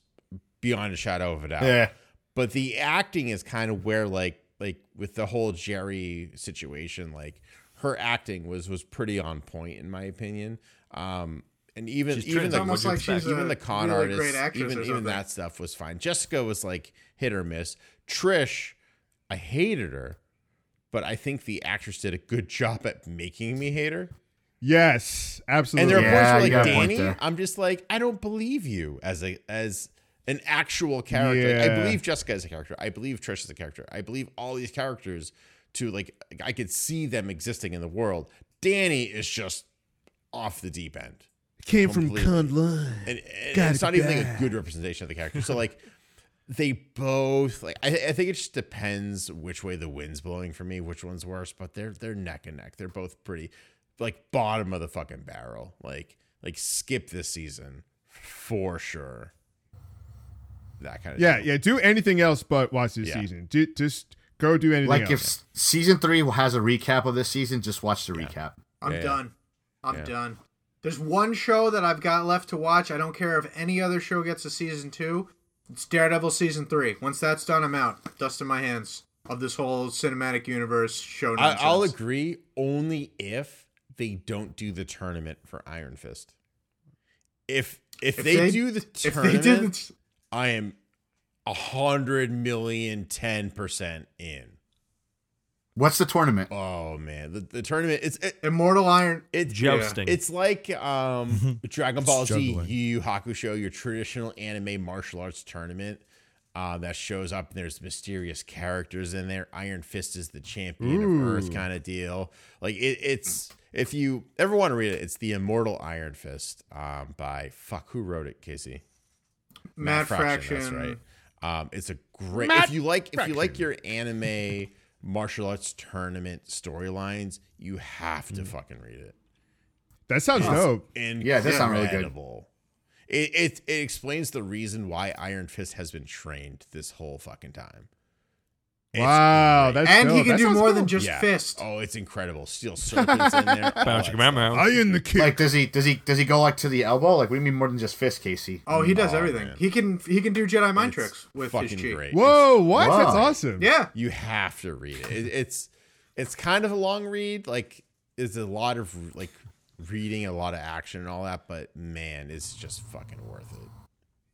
beyond a shadow of a doubt. Yeah. but the acting is kind of where like like with the whole Jeri situation like her acting was was pretty on point in my opinion. Um and even She's even the almost like she's even the con really artists even even that stuff was fine. Jessica was like hit or miss. Trish i hated her but I think the actress did a good job at making me hate her. Yes, absolutely. And absolutely. there are Yeah, points where like Danny. I'm just like, I don't believe you as a as an actual character. Yeah. I believe Jessica as a character. I believe Trish as a character. I believe all these characters to like I could see them existing in the world. Danny is just off the deep end. Came from completely. Kunlun. and, and it's not even like a good representation of the character. So like they both like I, I think it just depends which way the wind's blowing for me, which one's worse. But they're they're neck and neck. They're both pretty like bottom of the fucking barrel. Like like skip this season for sure. That kind of Yeah, deal. yeah. Do anything else but watch this Yeah. season. Do, just go do anything Like if else. s- season three has a recap of this season, just watch the recap. I'm Yeah, yeah. done. I'm Yeah. done. There's one show that I've got left to watch. I don't care if any other show gets a season two. It's Daredevil season three. Once that's done, I'm out. Dust in my hands of this whole cinematic universe show. I, I'll agree only if they don't do the tournament for Iron Fist. If if, If they, they- do the If tournament, they didn't, I am a hundred million ten percent in. What's the tournament? Oh man, the, the tournament it's it, Immortal Iron. It's Jousting. It's like um Dragon Ball Z juggling. Yu Yu Hakusho, your traditional anime martial arts tournament. Uh, that shows up and there's mysterious characters in there. Iron Fist is the champion of Earth kind of deal. Like it, it's if you ever want to read it, it's the Immortal Iron Fist um, by fuck who wrote it, Casey? Matt Fraction. That's right. Um, it's a great. if you like, if you like your anime martial arts tournament storylines, you have Mm. to fucking read it. that sounds dope. Yeah, that sounds really good. Incredible. It, it it explains the reason why Iron Fist has been trained this whole fucking time. It's Wow, great. that's And he can That do more cool. than just Yeah. fist. Oh, it's incredible. Steel serpents in there. all Bow that chicka bow I in the kid. Like, does he does he does he go like to the elbow? Like, we mean more than just fist, Casey. Oh, he does Oh, everything. man. He can he can do Jedi mind It's tricks with his fucking cheek. great. Whoa, what? Wow. That's awesome. Yeah. you have to read it. it. It's it's kind of a long read. Like it's a lot of like reading, a lot of action and all that. But man, it's just fucking worth it.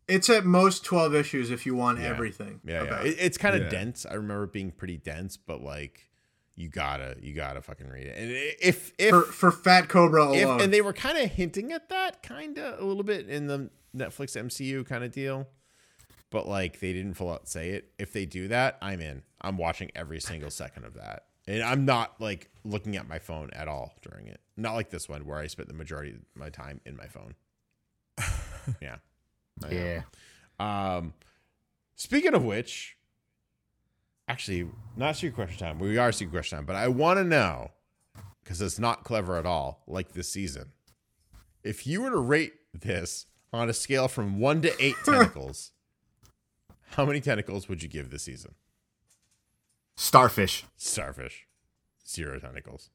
It's at most twelve issues if you want Yeah. everything. Yeah, yeah. It, it's kind of Yeah. dense. I remember it being pretty dense, but like you gotta you gotta fucking read it. And if if for for Fat Cobra if alone. and they were kind of hinting at that kind of a little bit in the Netflix MCU kind of deal. But like they didn't full out say it. If they do that, I'm in. I'm watching every single second of that. And I'm not like looking at my phone at all during it. Not like this one where I spent the majority of my time in my phone. yeah. I know. Yeah. Um, speaking of which, actually, not secret question time. We are secret question time, but I want to know because it's not clever at all. Like this season, if you were to rate this on a scale from one to eight tentacles, how many tentacles would you give this season? Starfish. Starfish, zero tentacles.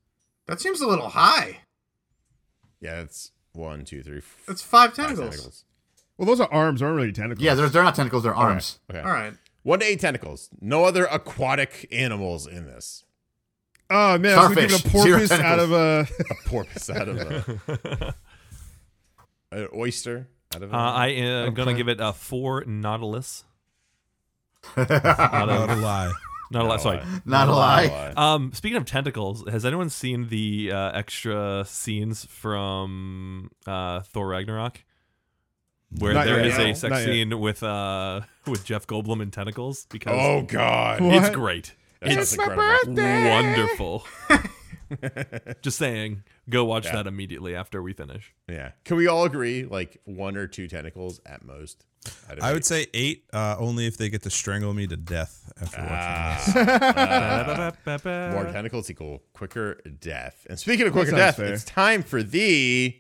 that seems a little high. Yeah, it's one, two, three, f- That's five five tentacles. Well, those are arms, aren't really tentacles. Yeah, they're they're not tentacles, they're arms. Okay. All right. One to eight tentacles. No other aquatic animals in this. Oh man, I was gonna give Starfish, a porpoise out of uh, a. A porpoise out of uh, a an oyster out of a Uh, I am gonna Okay. give it a four Nautilus. Not a lie. Nautilus. Sorry. Not a lie. Um, speaking of tentacles, has anyone seen the uh, extra scenes from uh, Thor Ragnarok? Where Not there yet. is No. a sex Not yet. scene with uh with Jeff Goldblum and tentacles because Oh God, What? it's great. That It's my incredible. birthday. Wonderful. Just saying, go watch Yeah. that immediately after we finish. Yeah. Can we all agree like one or two tentacles at most? I'd would say eight, uh, only if they get to strangle me to death after Ah. watching this. eight. more tentacles equal quicker death. And speaking of quicker death, fair. it's time for the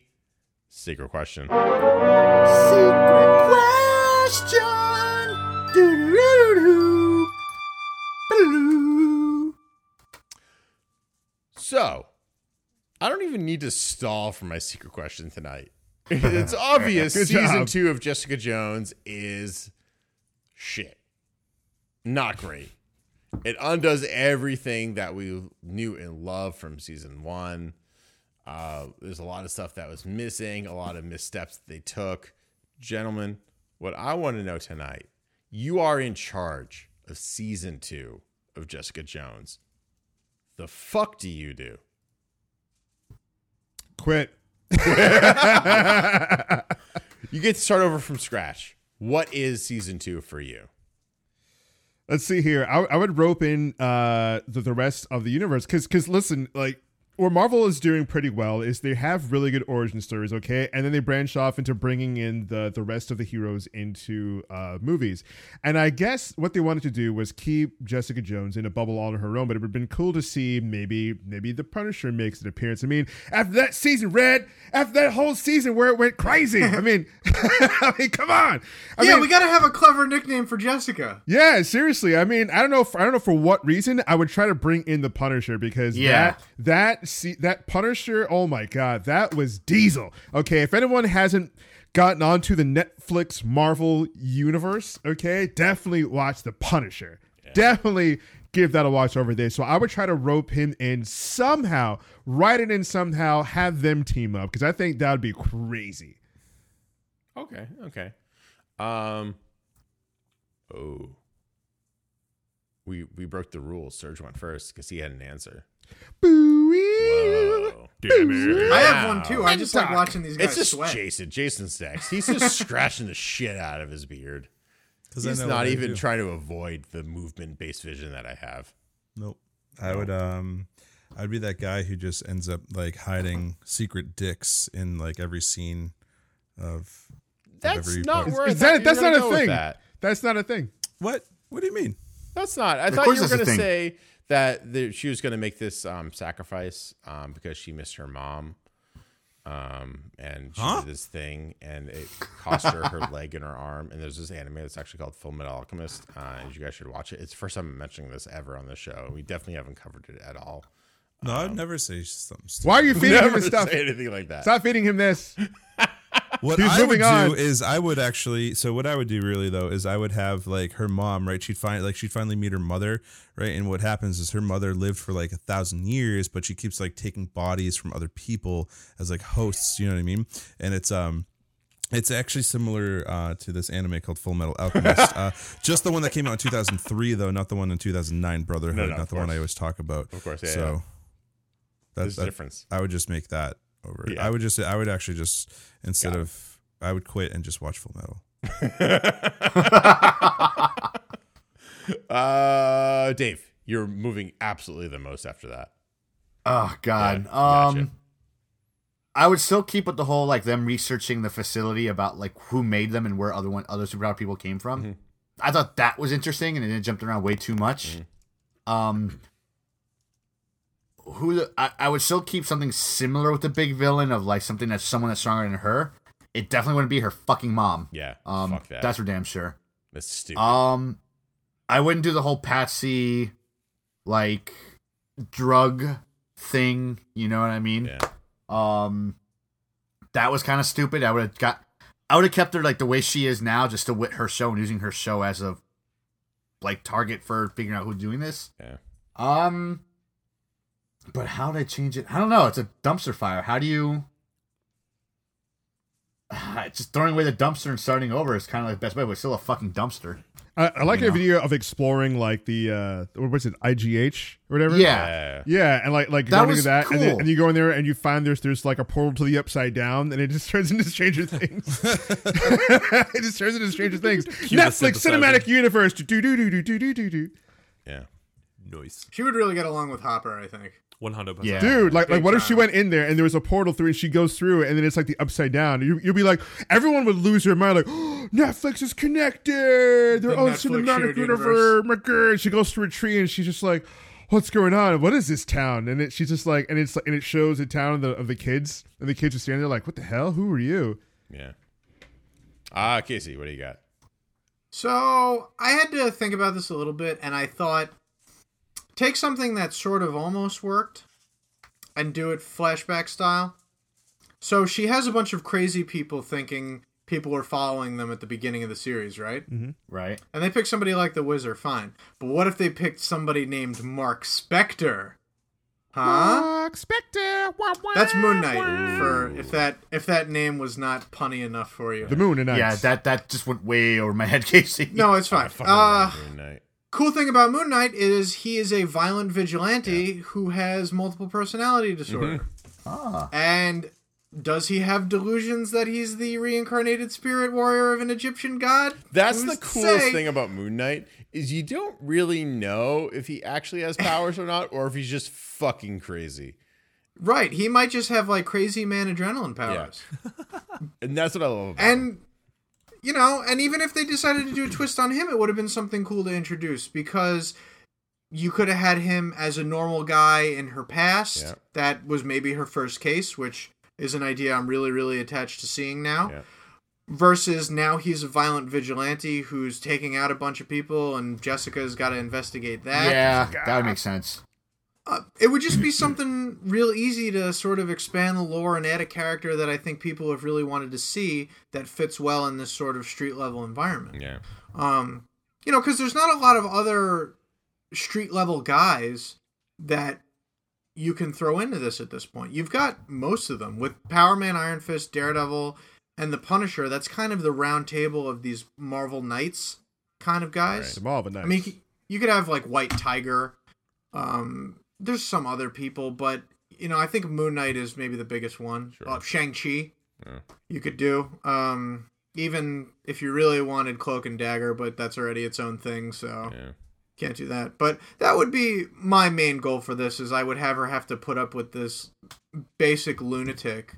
secret question. Secret question. Doo-doo-doo-doo. So, I don't even need to stall for my secret question tonight. It's obvious Good season job. two of Jessica Jones is shit. Not great. It undoes everything that we knew and loved from season one. Uh, there's a lot of stuff that was missing, a lot of missteps that they took. Gentlemen, what I want to know tonight, you are in charge of season two of Jessica Jones. The fuck do you do? Quit. You get to start over from scratch. What is season two for you? Let's see here. I, I would rope in uh, the, the rest of the universe because because listen, like where Marvel is doing pretty well is they have really good origin stories, okay, and then they branch off into bringing in the the rest of the heroes into uh, movies. And I guess what they wanted to do was keep Jessica Jones in a bubble all on her own. But it would have been cool to see maybe maybe the Punisher makes an appearance. I mean, after that season, Red, after that whole season where it went crazy. I mean, I mean, come on. I yeah, mean, we got to have a clever nickname for Jessica. yeah, seriously. I mean, I don't know. If, I don't know for what reason I would try to bring in the Punisher because Yeah. that that see that Punisher. Oh my god, that was Diesel. Okay, if anyone hasn't gotten onto the Netflix Marvel universe, okay, definitely watch the Punisher. Definitely give that a watch over there. So I would try to rope him in somehow, write it in somehow, have them team up because I think that would be crazy. Okay, okay. Um Oh. We we broke the rules. Serge went first because he had an answer. Whoa. Damn it. I have one too. I just like watching these guys It's just sweat. Jason. Jason's next. He's just scratching the shit out of his beard. 'Cause I He's not even do. trying to avoid the movement based vision that I have. Nope. I would um I'd be that guy who just ends up like hiding secret dicks in like every scene of That's every not part. where I Is thought that you were that's gonna not a go with thing? That. That's not a thing. What? What do you mean? That's not. I thought you were going to say that the, she was going to make this um, sacrifice um, because she missed her mom. Um, and she Huh? did this thing, and it cost her her leg and her arm. And there's this anime that's actually called Full Metal Alchemist, uh, and you guys should watch it. It's the first time I'm mentioning this ever on the show. We definitely haven't covered it at all. No, I'd never say something stupid. Why are you feeding him Never this stuff? say anything like that. Stop feeding him this. What He's I would do on. is I would actually so what I would do really though is I would have like her mom right she'd find like she'd finally meet her mother right and what happens is her mother lived for like a thousand years but she keeps like taking bodies from other people as like hosts you know what I mean and it's um it's actually similar uh, to this anime called Full Metal Alchemist. uh, just the one that came out in 2003, though, not the one in 2009, Brotherhood, No, no, not the one. I always talk about. Of course, yeah, So yeah. that- There's a that- difference. I would just make that over. it. Yeah. I would just, I would actually just instead of, I would quit and just watch Full Metal. Uh, Dave, you're moving absolutely the most after that. Oh God. Yeah, gotcha. um, I would still keep with the whole like them researching the facility about like who made them and where other one other superpower people came from. Mm-hmm. I thought that was interesting, and it jumped around way too much. Mm-hmm. Um, who the, I, I would still keep something similar with the big villain of like something that's someone that's stronger than her. It definitely wouldn't be her fucking mom. Yeah. Um, fuck that. that's for damn sure. That's stupid. Um, I wouldn't do the whole Patsy like drug thing. You know what I mean? yeah. Um, that was kind of stupid. I would have got, I would have kept her like the way she is now, just to wit her show and using her show as a like target for figuring out who's doing this. Yeah. Um, but how did I change it? I don't know. It's a dumpster fire. How do you? Just throwing away the dumpster and starting over is kind of like the best way, but it's still a fucking dumpster. I, I like You your know. video of exploring like the uh what was it IGH or whatever. Yeah. Yeah. Yeah, and like like That going into that, and, then, and you go in there and you find there's there's like a portal to the upside down, and it just turns into Stranger Things. it just turns into Stranger Things. Netflix cinematic universe. Do do do do do do do do. Yeah. Noise. She would really get along with Hopper, I think. 100%. Yeah. Dude, like, like Big what if she went in there and there was a portal through and she goes through it and then it's like the upside down? You, you'll be like, everyone would lose their mind, like, oh, Netflix is connected. They're The own Netflix cinematic universe. universe. My God. And she goes through a tree and she's just like, what's going on? What is this town? And it, she's just like, and it's like, and it shows a town of the, of the kids and the kids are standing there like, what the hell? Who are you? Yeah. Ah, Casey, what do you got? So I had to think about this a little bit, and I thought take something that sort of almost worked and do it flashback style. So she has a bunch of crazy people thinking people were following them at the beginning of the series, right? Right. And they picked somebody like the Wizard, fine. But what if they picked somebody named Mark Spector? Huh? Mark Spector. Wah, wah, That's Moon Knight wah. for if that if that name was not punny enough for you. the moon and Yeah, that that just went way over my head, Casey. No, it's fine. Fucking Uh, Moon Knight. Cool thing about Moon Knight is he is a violent vigilante who has multiple personality disorder. Ah. And does he have delusions that he's the reincarnated spirit warrior of an Egyptian god? That's Who's the coolest thing about Moon Knight is you don't really know if he actually has powers or not, or if he's just fucking crazy. Right, he might just have like crazy man adrenaline powers. And that's what I love about him. And you know, and even if they decided to do a twist on him, it would have been something cool to introduce because you could have had him as a normal guy in her past. Yeah. That was maybe her first case, which is an idea I'm really, really attached to seeing now. Yeah. Versus now he's a violent vigilante who's taking out a bunch of people, and Jessica's got to investigate that. Yeah, that would make sense. Uh, it would just be something real easy to sort of expand the lore and add a character that I think people have really wanted to see that fits well in this sort of street level environment. Yeah. Um, you know, because there's not a lot of other street level guys that you can throw into this at this point. You've got most of them with Power Man, Iron Fist, Daredevil, and the Punisher. That's kind of the round table of these Marvel Knights kind of guys. the Marvel Knights. I mean, you could- you could have like White Tiger. Um, there's some other people, but you know, I think Moon Knight is maybe the biggest one. Sure. Uh, Shang Chi, Yeah. you could do. Um, even if you really wanted Cloak and Dagger, but that's already its own thing, so Yeah. can't do that. But that would be my main goal for this: is I would have her have to put up with this basic lunatic.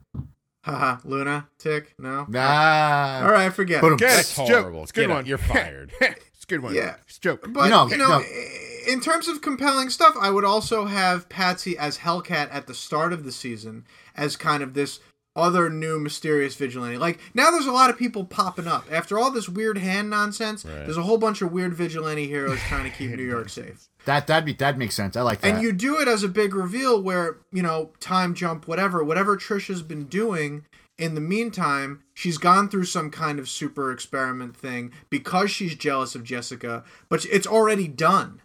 Haha, lunatic? No. Nah. All right, forget. Put it. him- Get it. That's It's horrible. It's good Get out. one. You're fired. it's a good one. Yeah. It's a joke. But No, you know, no. i- in terms of compelling stuff, I would also have Patsy as Hellcat at the start of the season as kind of this other new mysterious vigilante. Like now, there's a lot of people popping up after all this weird hand nonsense. There's a whole bunch of weird vigilante heroes trying to keep New York safe. That that be that makes sense. I like that. And you do it as a big reveal where, you know, time jump, whatever, whatever Trisha's been doing in the meantime, she's gone through some kind of super experiment thing because she's jealous of Jessica, but it's already done.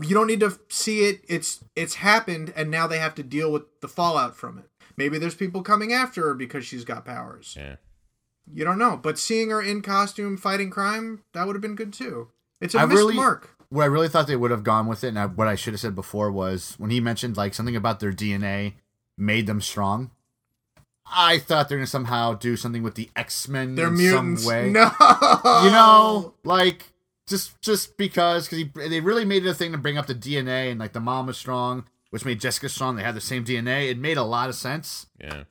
You don't need to see it. It's it's happened and now they have to deal with the fallout from it. Maybe there's people coming after her because she's got powers. Yeah. You don't know, but seeing her in costume fighting crime, that would have been good too. It's a I missed really- mark. what I really thought they would have gone with it, and I, what I should have said before was when he mentioned like something about their DNA made them strong. I thought they're gonna somehow do something with the X Men They're in mutants. some way. No. You know, like just just because because they really made it a thing to bring up the DNA and like the mom was strong, which made Jessica strong. They had the same DNA. It made a lot of sense. Yeah.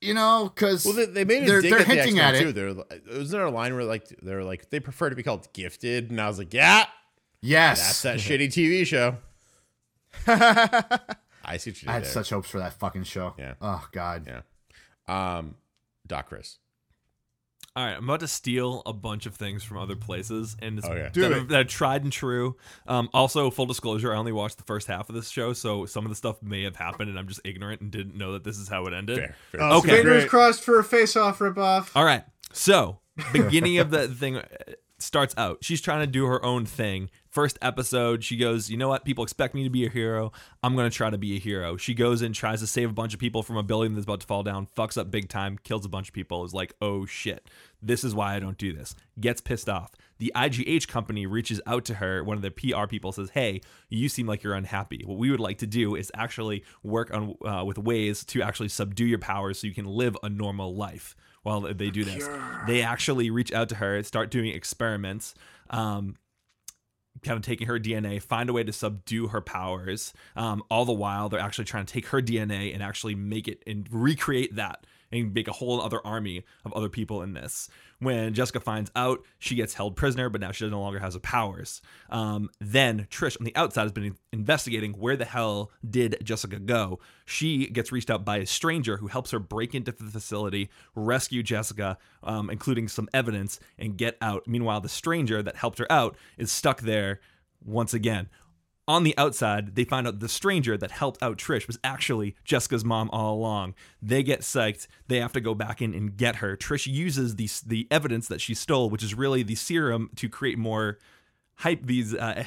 You know, because Well, they, they made a they're, dig they're at the hinting X-Men at too. it. They're wasn't there a line where like they're like they prefer to be called gifted, and I was like, yeah, Yes, that's that shitty TV show. I see what you did I had there. such hopes for that fucking show. Yeah. Oh God. Yeah. Um, Doc Chris. All right, I'm about to steal a bunch of things from other places, and it's, Okay. That. Are, that are tried and true. Um, also, full disclosure, I only watched the first half of this show, so some of the stuff may have happened, and I'm just ignorant and didn't know that this is how it ended. Fair. fair. Oh, Okay. Fingers crossed for a face-off ripoff. All right. So, beginning of the thing uh, starts out. She's trying to do her own thing. First episode, she goes, You know what? People expect me to be a hero. I'm going to try to be a hero. She goes and tries to save a bunch of people from a building that's about to fall down, fucks up big time, kills a bunch of people, is like, Oh shit. This is why I don't do this. Gets pissed off. The IGH company reaches out to her. One of the PR people says, Hey, you seem like you're unhappy. What we would like to do is actually work on uh, with ways to actually subdue your powers so you can live a normal life while they do this. They actually reach out to her, start doing experiments. Um, kind of taking her DNA, find a way to subdue her powers. Um, all the while, they're actually trying to take her DNA and actually make it and recreate that and make a whole other army of other people in this. When Jessica finds out, she gets held prisoner, but now she no longer has the powers. Um, then Trish on the outside has been investigating where the hell did Jessica go. She gets reached out by a stranger who helps her break into the facility, rescue Jessica, um, including some evidence, and get out. Meanwhile, the stranger that helped her out is stuck there once again. On the outside, they find out the stranger that helped out Trish was actually Jessica's mom all along. They get psyched. They have to go back in and get her. Trish uses the the evidence that she stole, which is really the serum, to create more hype these uh,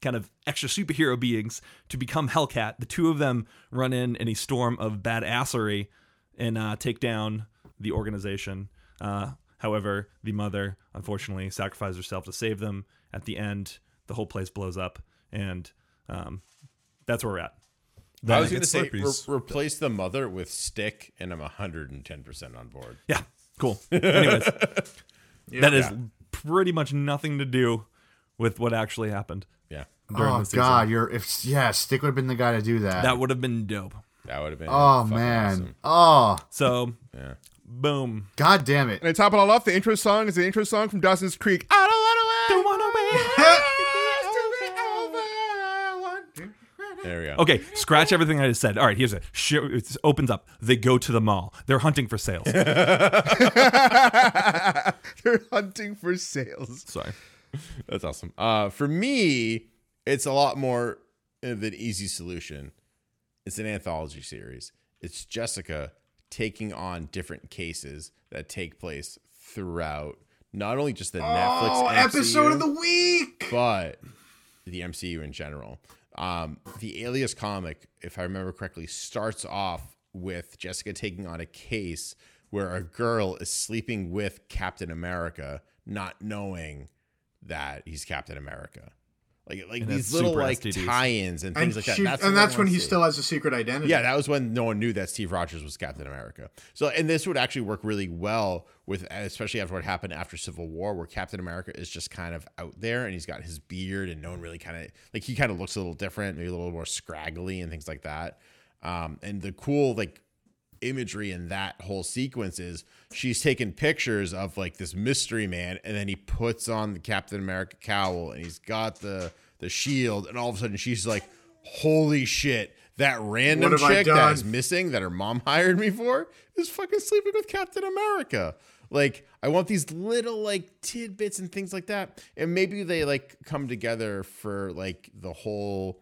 kind of extra superhero beings to become Hellcat. The two of them run in in a storm of badassery and uh, take down the organization. Uh, however, the mother unfortunately sacrifices herself to save them. At the end, the whole place blows up, and um, that's where we're at. I was Then going to it's say re- replace the mother with stick, and I'm 110 percent on board. Yeah, cool. Anyways, that is pretty much nothing to do with what actually happened. Yeah, during oh the season. God, you're if yeah, Stick would have been the guy to do that. That would have been dope. that would have been. oh man. awesome. Oh So, Yeah. boom. God damn it. And to top it all off, the intro song is the intro song from Dawson's Creek. I don't want There we go. Okay, scratch everything I just said. All right, here's it. Sh- It opens up. They go to the mall. They're hunting for sales. They're hunting for sales. Sorry. That's awesome. Uh, for me, it's a lot more of an easy solution. It's an anthology series. It's Jessica taking on different cases that take place throughout not only just the Netflix Oh, MCU, episode of the week. but the MCU in general. Um, the Alias comic, if I remember correctly, starts off with Jessica taking on a case where a girl is sleeping with Captain America, not knowing that he's Captain America. Like like And these little like STDs. tie-ins and And, things like that. That's and that's when he still has a secret identity. Yeah, that was when no one knew that Steve Rogers was Captain America. So, and this would actually work really well with, especially after what happened after Civil War, where Captain America is just kind of out there and he's got his beard and no one really kind of like he kind of looks a little different, maybe a little more scraggly and things like that. Um, and the cool like imagery in that whole sequence is she's taking pictures of like this mystery man and then he puts on the Captain America cowl and he's got the the shield and all of a sudden she's like holy shit that random What have I chick that is missing that her mom hired me for is fucking sleeping with Captain America. Like I want these little like tidbits and things like that and maybe they like come together for like the whole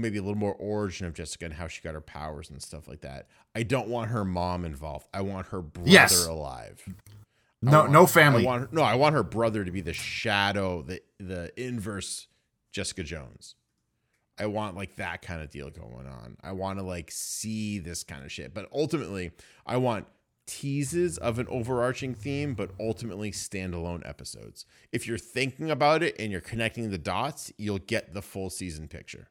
maybe a little more origin of Jessica and how she got her powers and stuff like that. I don't want her mom involved. I want her brother Yes. alive. No no I family. want her, no, I want her brother to be the shadow, the the inverse Jessica Jones. I want like that kind of deal going on. I want to like see this kind of shit. But ultimately, I want teases of an overarching theme, but ultimately standalone episodes. If you're thinking about it and you're connecting the dots, you'll get the full season picture.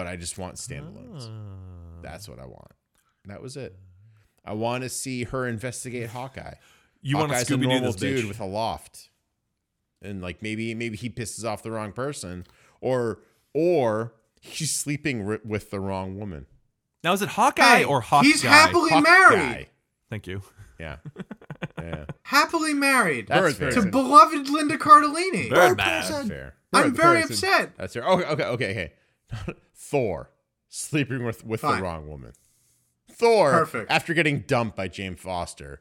But I just want standalones. Ah. That's what I want. That was it. I want to see her investigate Hawkeye. You want to Hawkeye's a Scooby normal this dude bitch. with a loft, and like maybe maybe he pisses off the wrong person, or or he's sleeping ri- with the wrong woman. Now is it Hawkeye Hey, or Hawkeye? he's happily Hawkeye. married. Thank you. Yeah, yeah. Happily married That's Bird fair. to beloved Linda Cardellini. Birdman. That's fair. I'm very person. upset. That's fair. Oh, okay, okay, okay, okay. Thor sleeping with with Fine. the wrong woman. Thor, Perfect. after getting dumped by Jane Foster,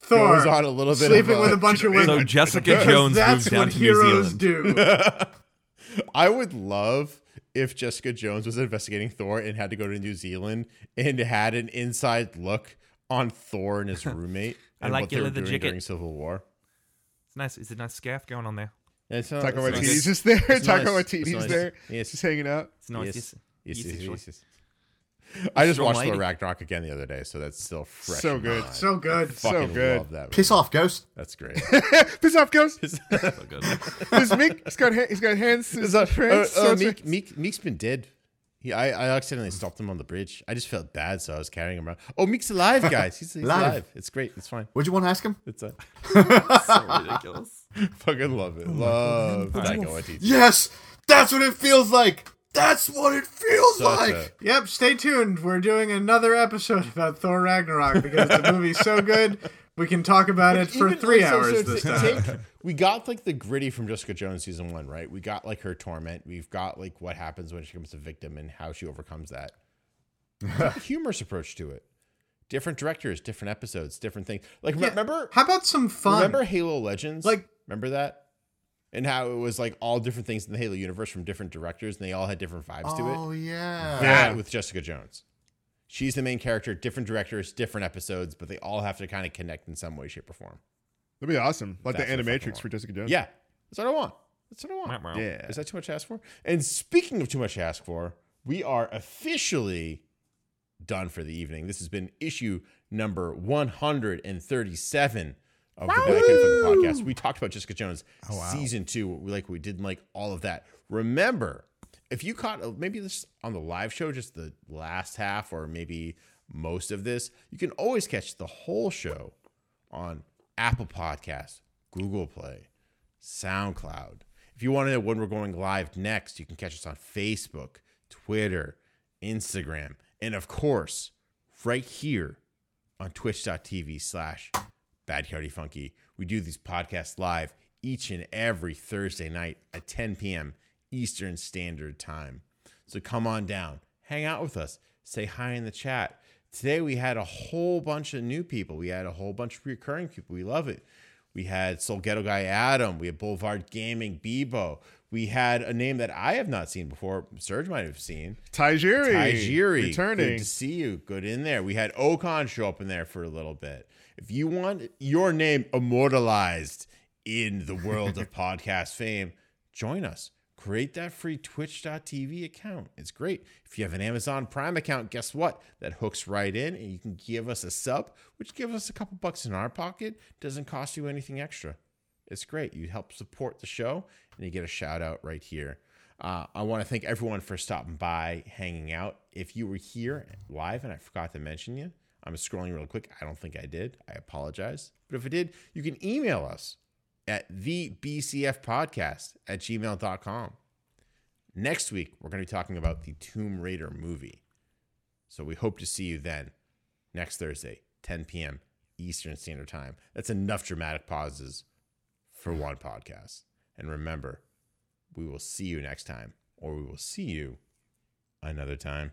Thor goes on a little bit sleeping of a- with a bunch of women. So Jessica 'Cause Jones that's moved down what to New Zealand. do. I would love if Jessica Jones was investigating Thor and had to go to New Zealand and had an inside look on Thor and his roommate I and like what they were leather doing jacket. during Civil War. It's nice. It's a nice scarf going on there. It's not, Taika it's Waititi's nice. just there. It's Taika nice. Waititi's It's nice. there. Yes. Just hanging out. It's nice. Yes. Yes. Yes, Yes, yes, yes, yes. I just watched Thor lady. Ragnarok again the other day, so that's still fresh. So good. mind. So good. so good. Love that. Piss movie. off, Ghost. That's great. Piss off, Ghost. So good. This Miek, he's got, ha- he's got hands. Is that- friends, uh, uh, Miek, Miek, Miek's been dead He, I, I accidentally stopped him on the bridge. I just felt bad, so I was carrying him around. Oh, Miek's alive, guys. He's, he's Live. alive. It's great. It's fine. What'd you want to ask him? It's a so ridiculous. fucking love it. Oh love that going teacher. Yes, that's what it feels like. That's what it feels Such like. a- Yep, stay tuned. We're doing another episode about Thor Ragnarok because the movie's so good. We can talk about it for three like, hours so this time. take- we got like the gritty from Jessica Jones season one, right? We got like her torment. We've got like what happens when she becomes a victim and how she overcomes that. Humorous approach to it. Different directors, different episodes, different things. Like Yeah. remember, How about some fun? remember Halo Legends? Like- remember that, and how it was like all different things in the Halo universe from different directors, and they all had different vibes to it. Oh yeah. that with Jessica Jones. She's the main character, different directors, different episodes, but they all have to kind of connect in some way, shape, or form. That'd be awesome. Like That's the what I fucking animatrix for Jessica Jones. Yeah, that's what I want. That's what I want. Yeah. Is that too much to ask for? And speaking of too much to ask for, we are officially done for the evening. This has been issue number 137 of the Bad Kid Fucking Podcast. We talked about Jessica Jones oh, season two. We like we did like all of that. Remember, if you caught uh, maybe this on the live show, just the last half or maybe most of this, you can always catch the whole show on Apple Podcasts, Google Play, SoundCloud. If you want to know when we're going live next, you can catch us on Facebook, Twitter, Instagram, and of course, right here on twitch.tv slash Bad Funky. We do these podcasts live each and every Thursday night at 10 p.m. Eastern Standard Time. So come on down, hang out with us, say hi in the chat. Today we had a whole bunch of new people. We had a whole bunch of recurring people. We love it. We had Soul Ghetto Guy Adam. We had Boulevard Gaming Bebo. We had a name that I have not seen before. Serge might have seen. Tajiri. Tajiri. Returning. Good to see you. Good in there. We had Ocon show up in there for a little bit. If you want your name immortalized in the world of podcast fame, join us. Create that free twitch.tv account. It's great. If you have an Amazon Prime account, guess what? That hooks right in and you can give us a sub, which gives us a couple bucks in our pocket. Doesn't cost you anything extra. It's great. You help support the show and you get a shout out right here. Uh, I want to thank everyone for stopping by, hanging out. If you were here live and I forgot to mention you, I'm scrolling real quick. I don't think I did. I apologize. But if I did, you can email us at thebcfpodcast at gmail.com. Next week, we're going to be talking about the Tomb Raider movie. So we hope to see you then, next Thursday, 10 p.m. Eastern Standard Time. That's enough dramatic pauses for one podcast. And remember, we will see you next time, or we will see you another time.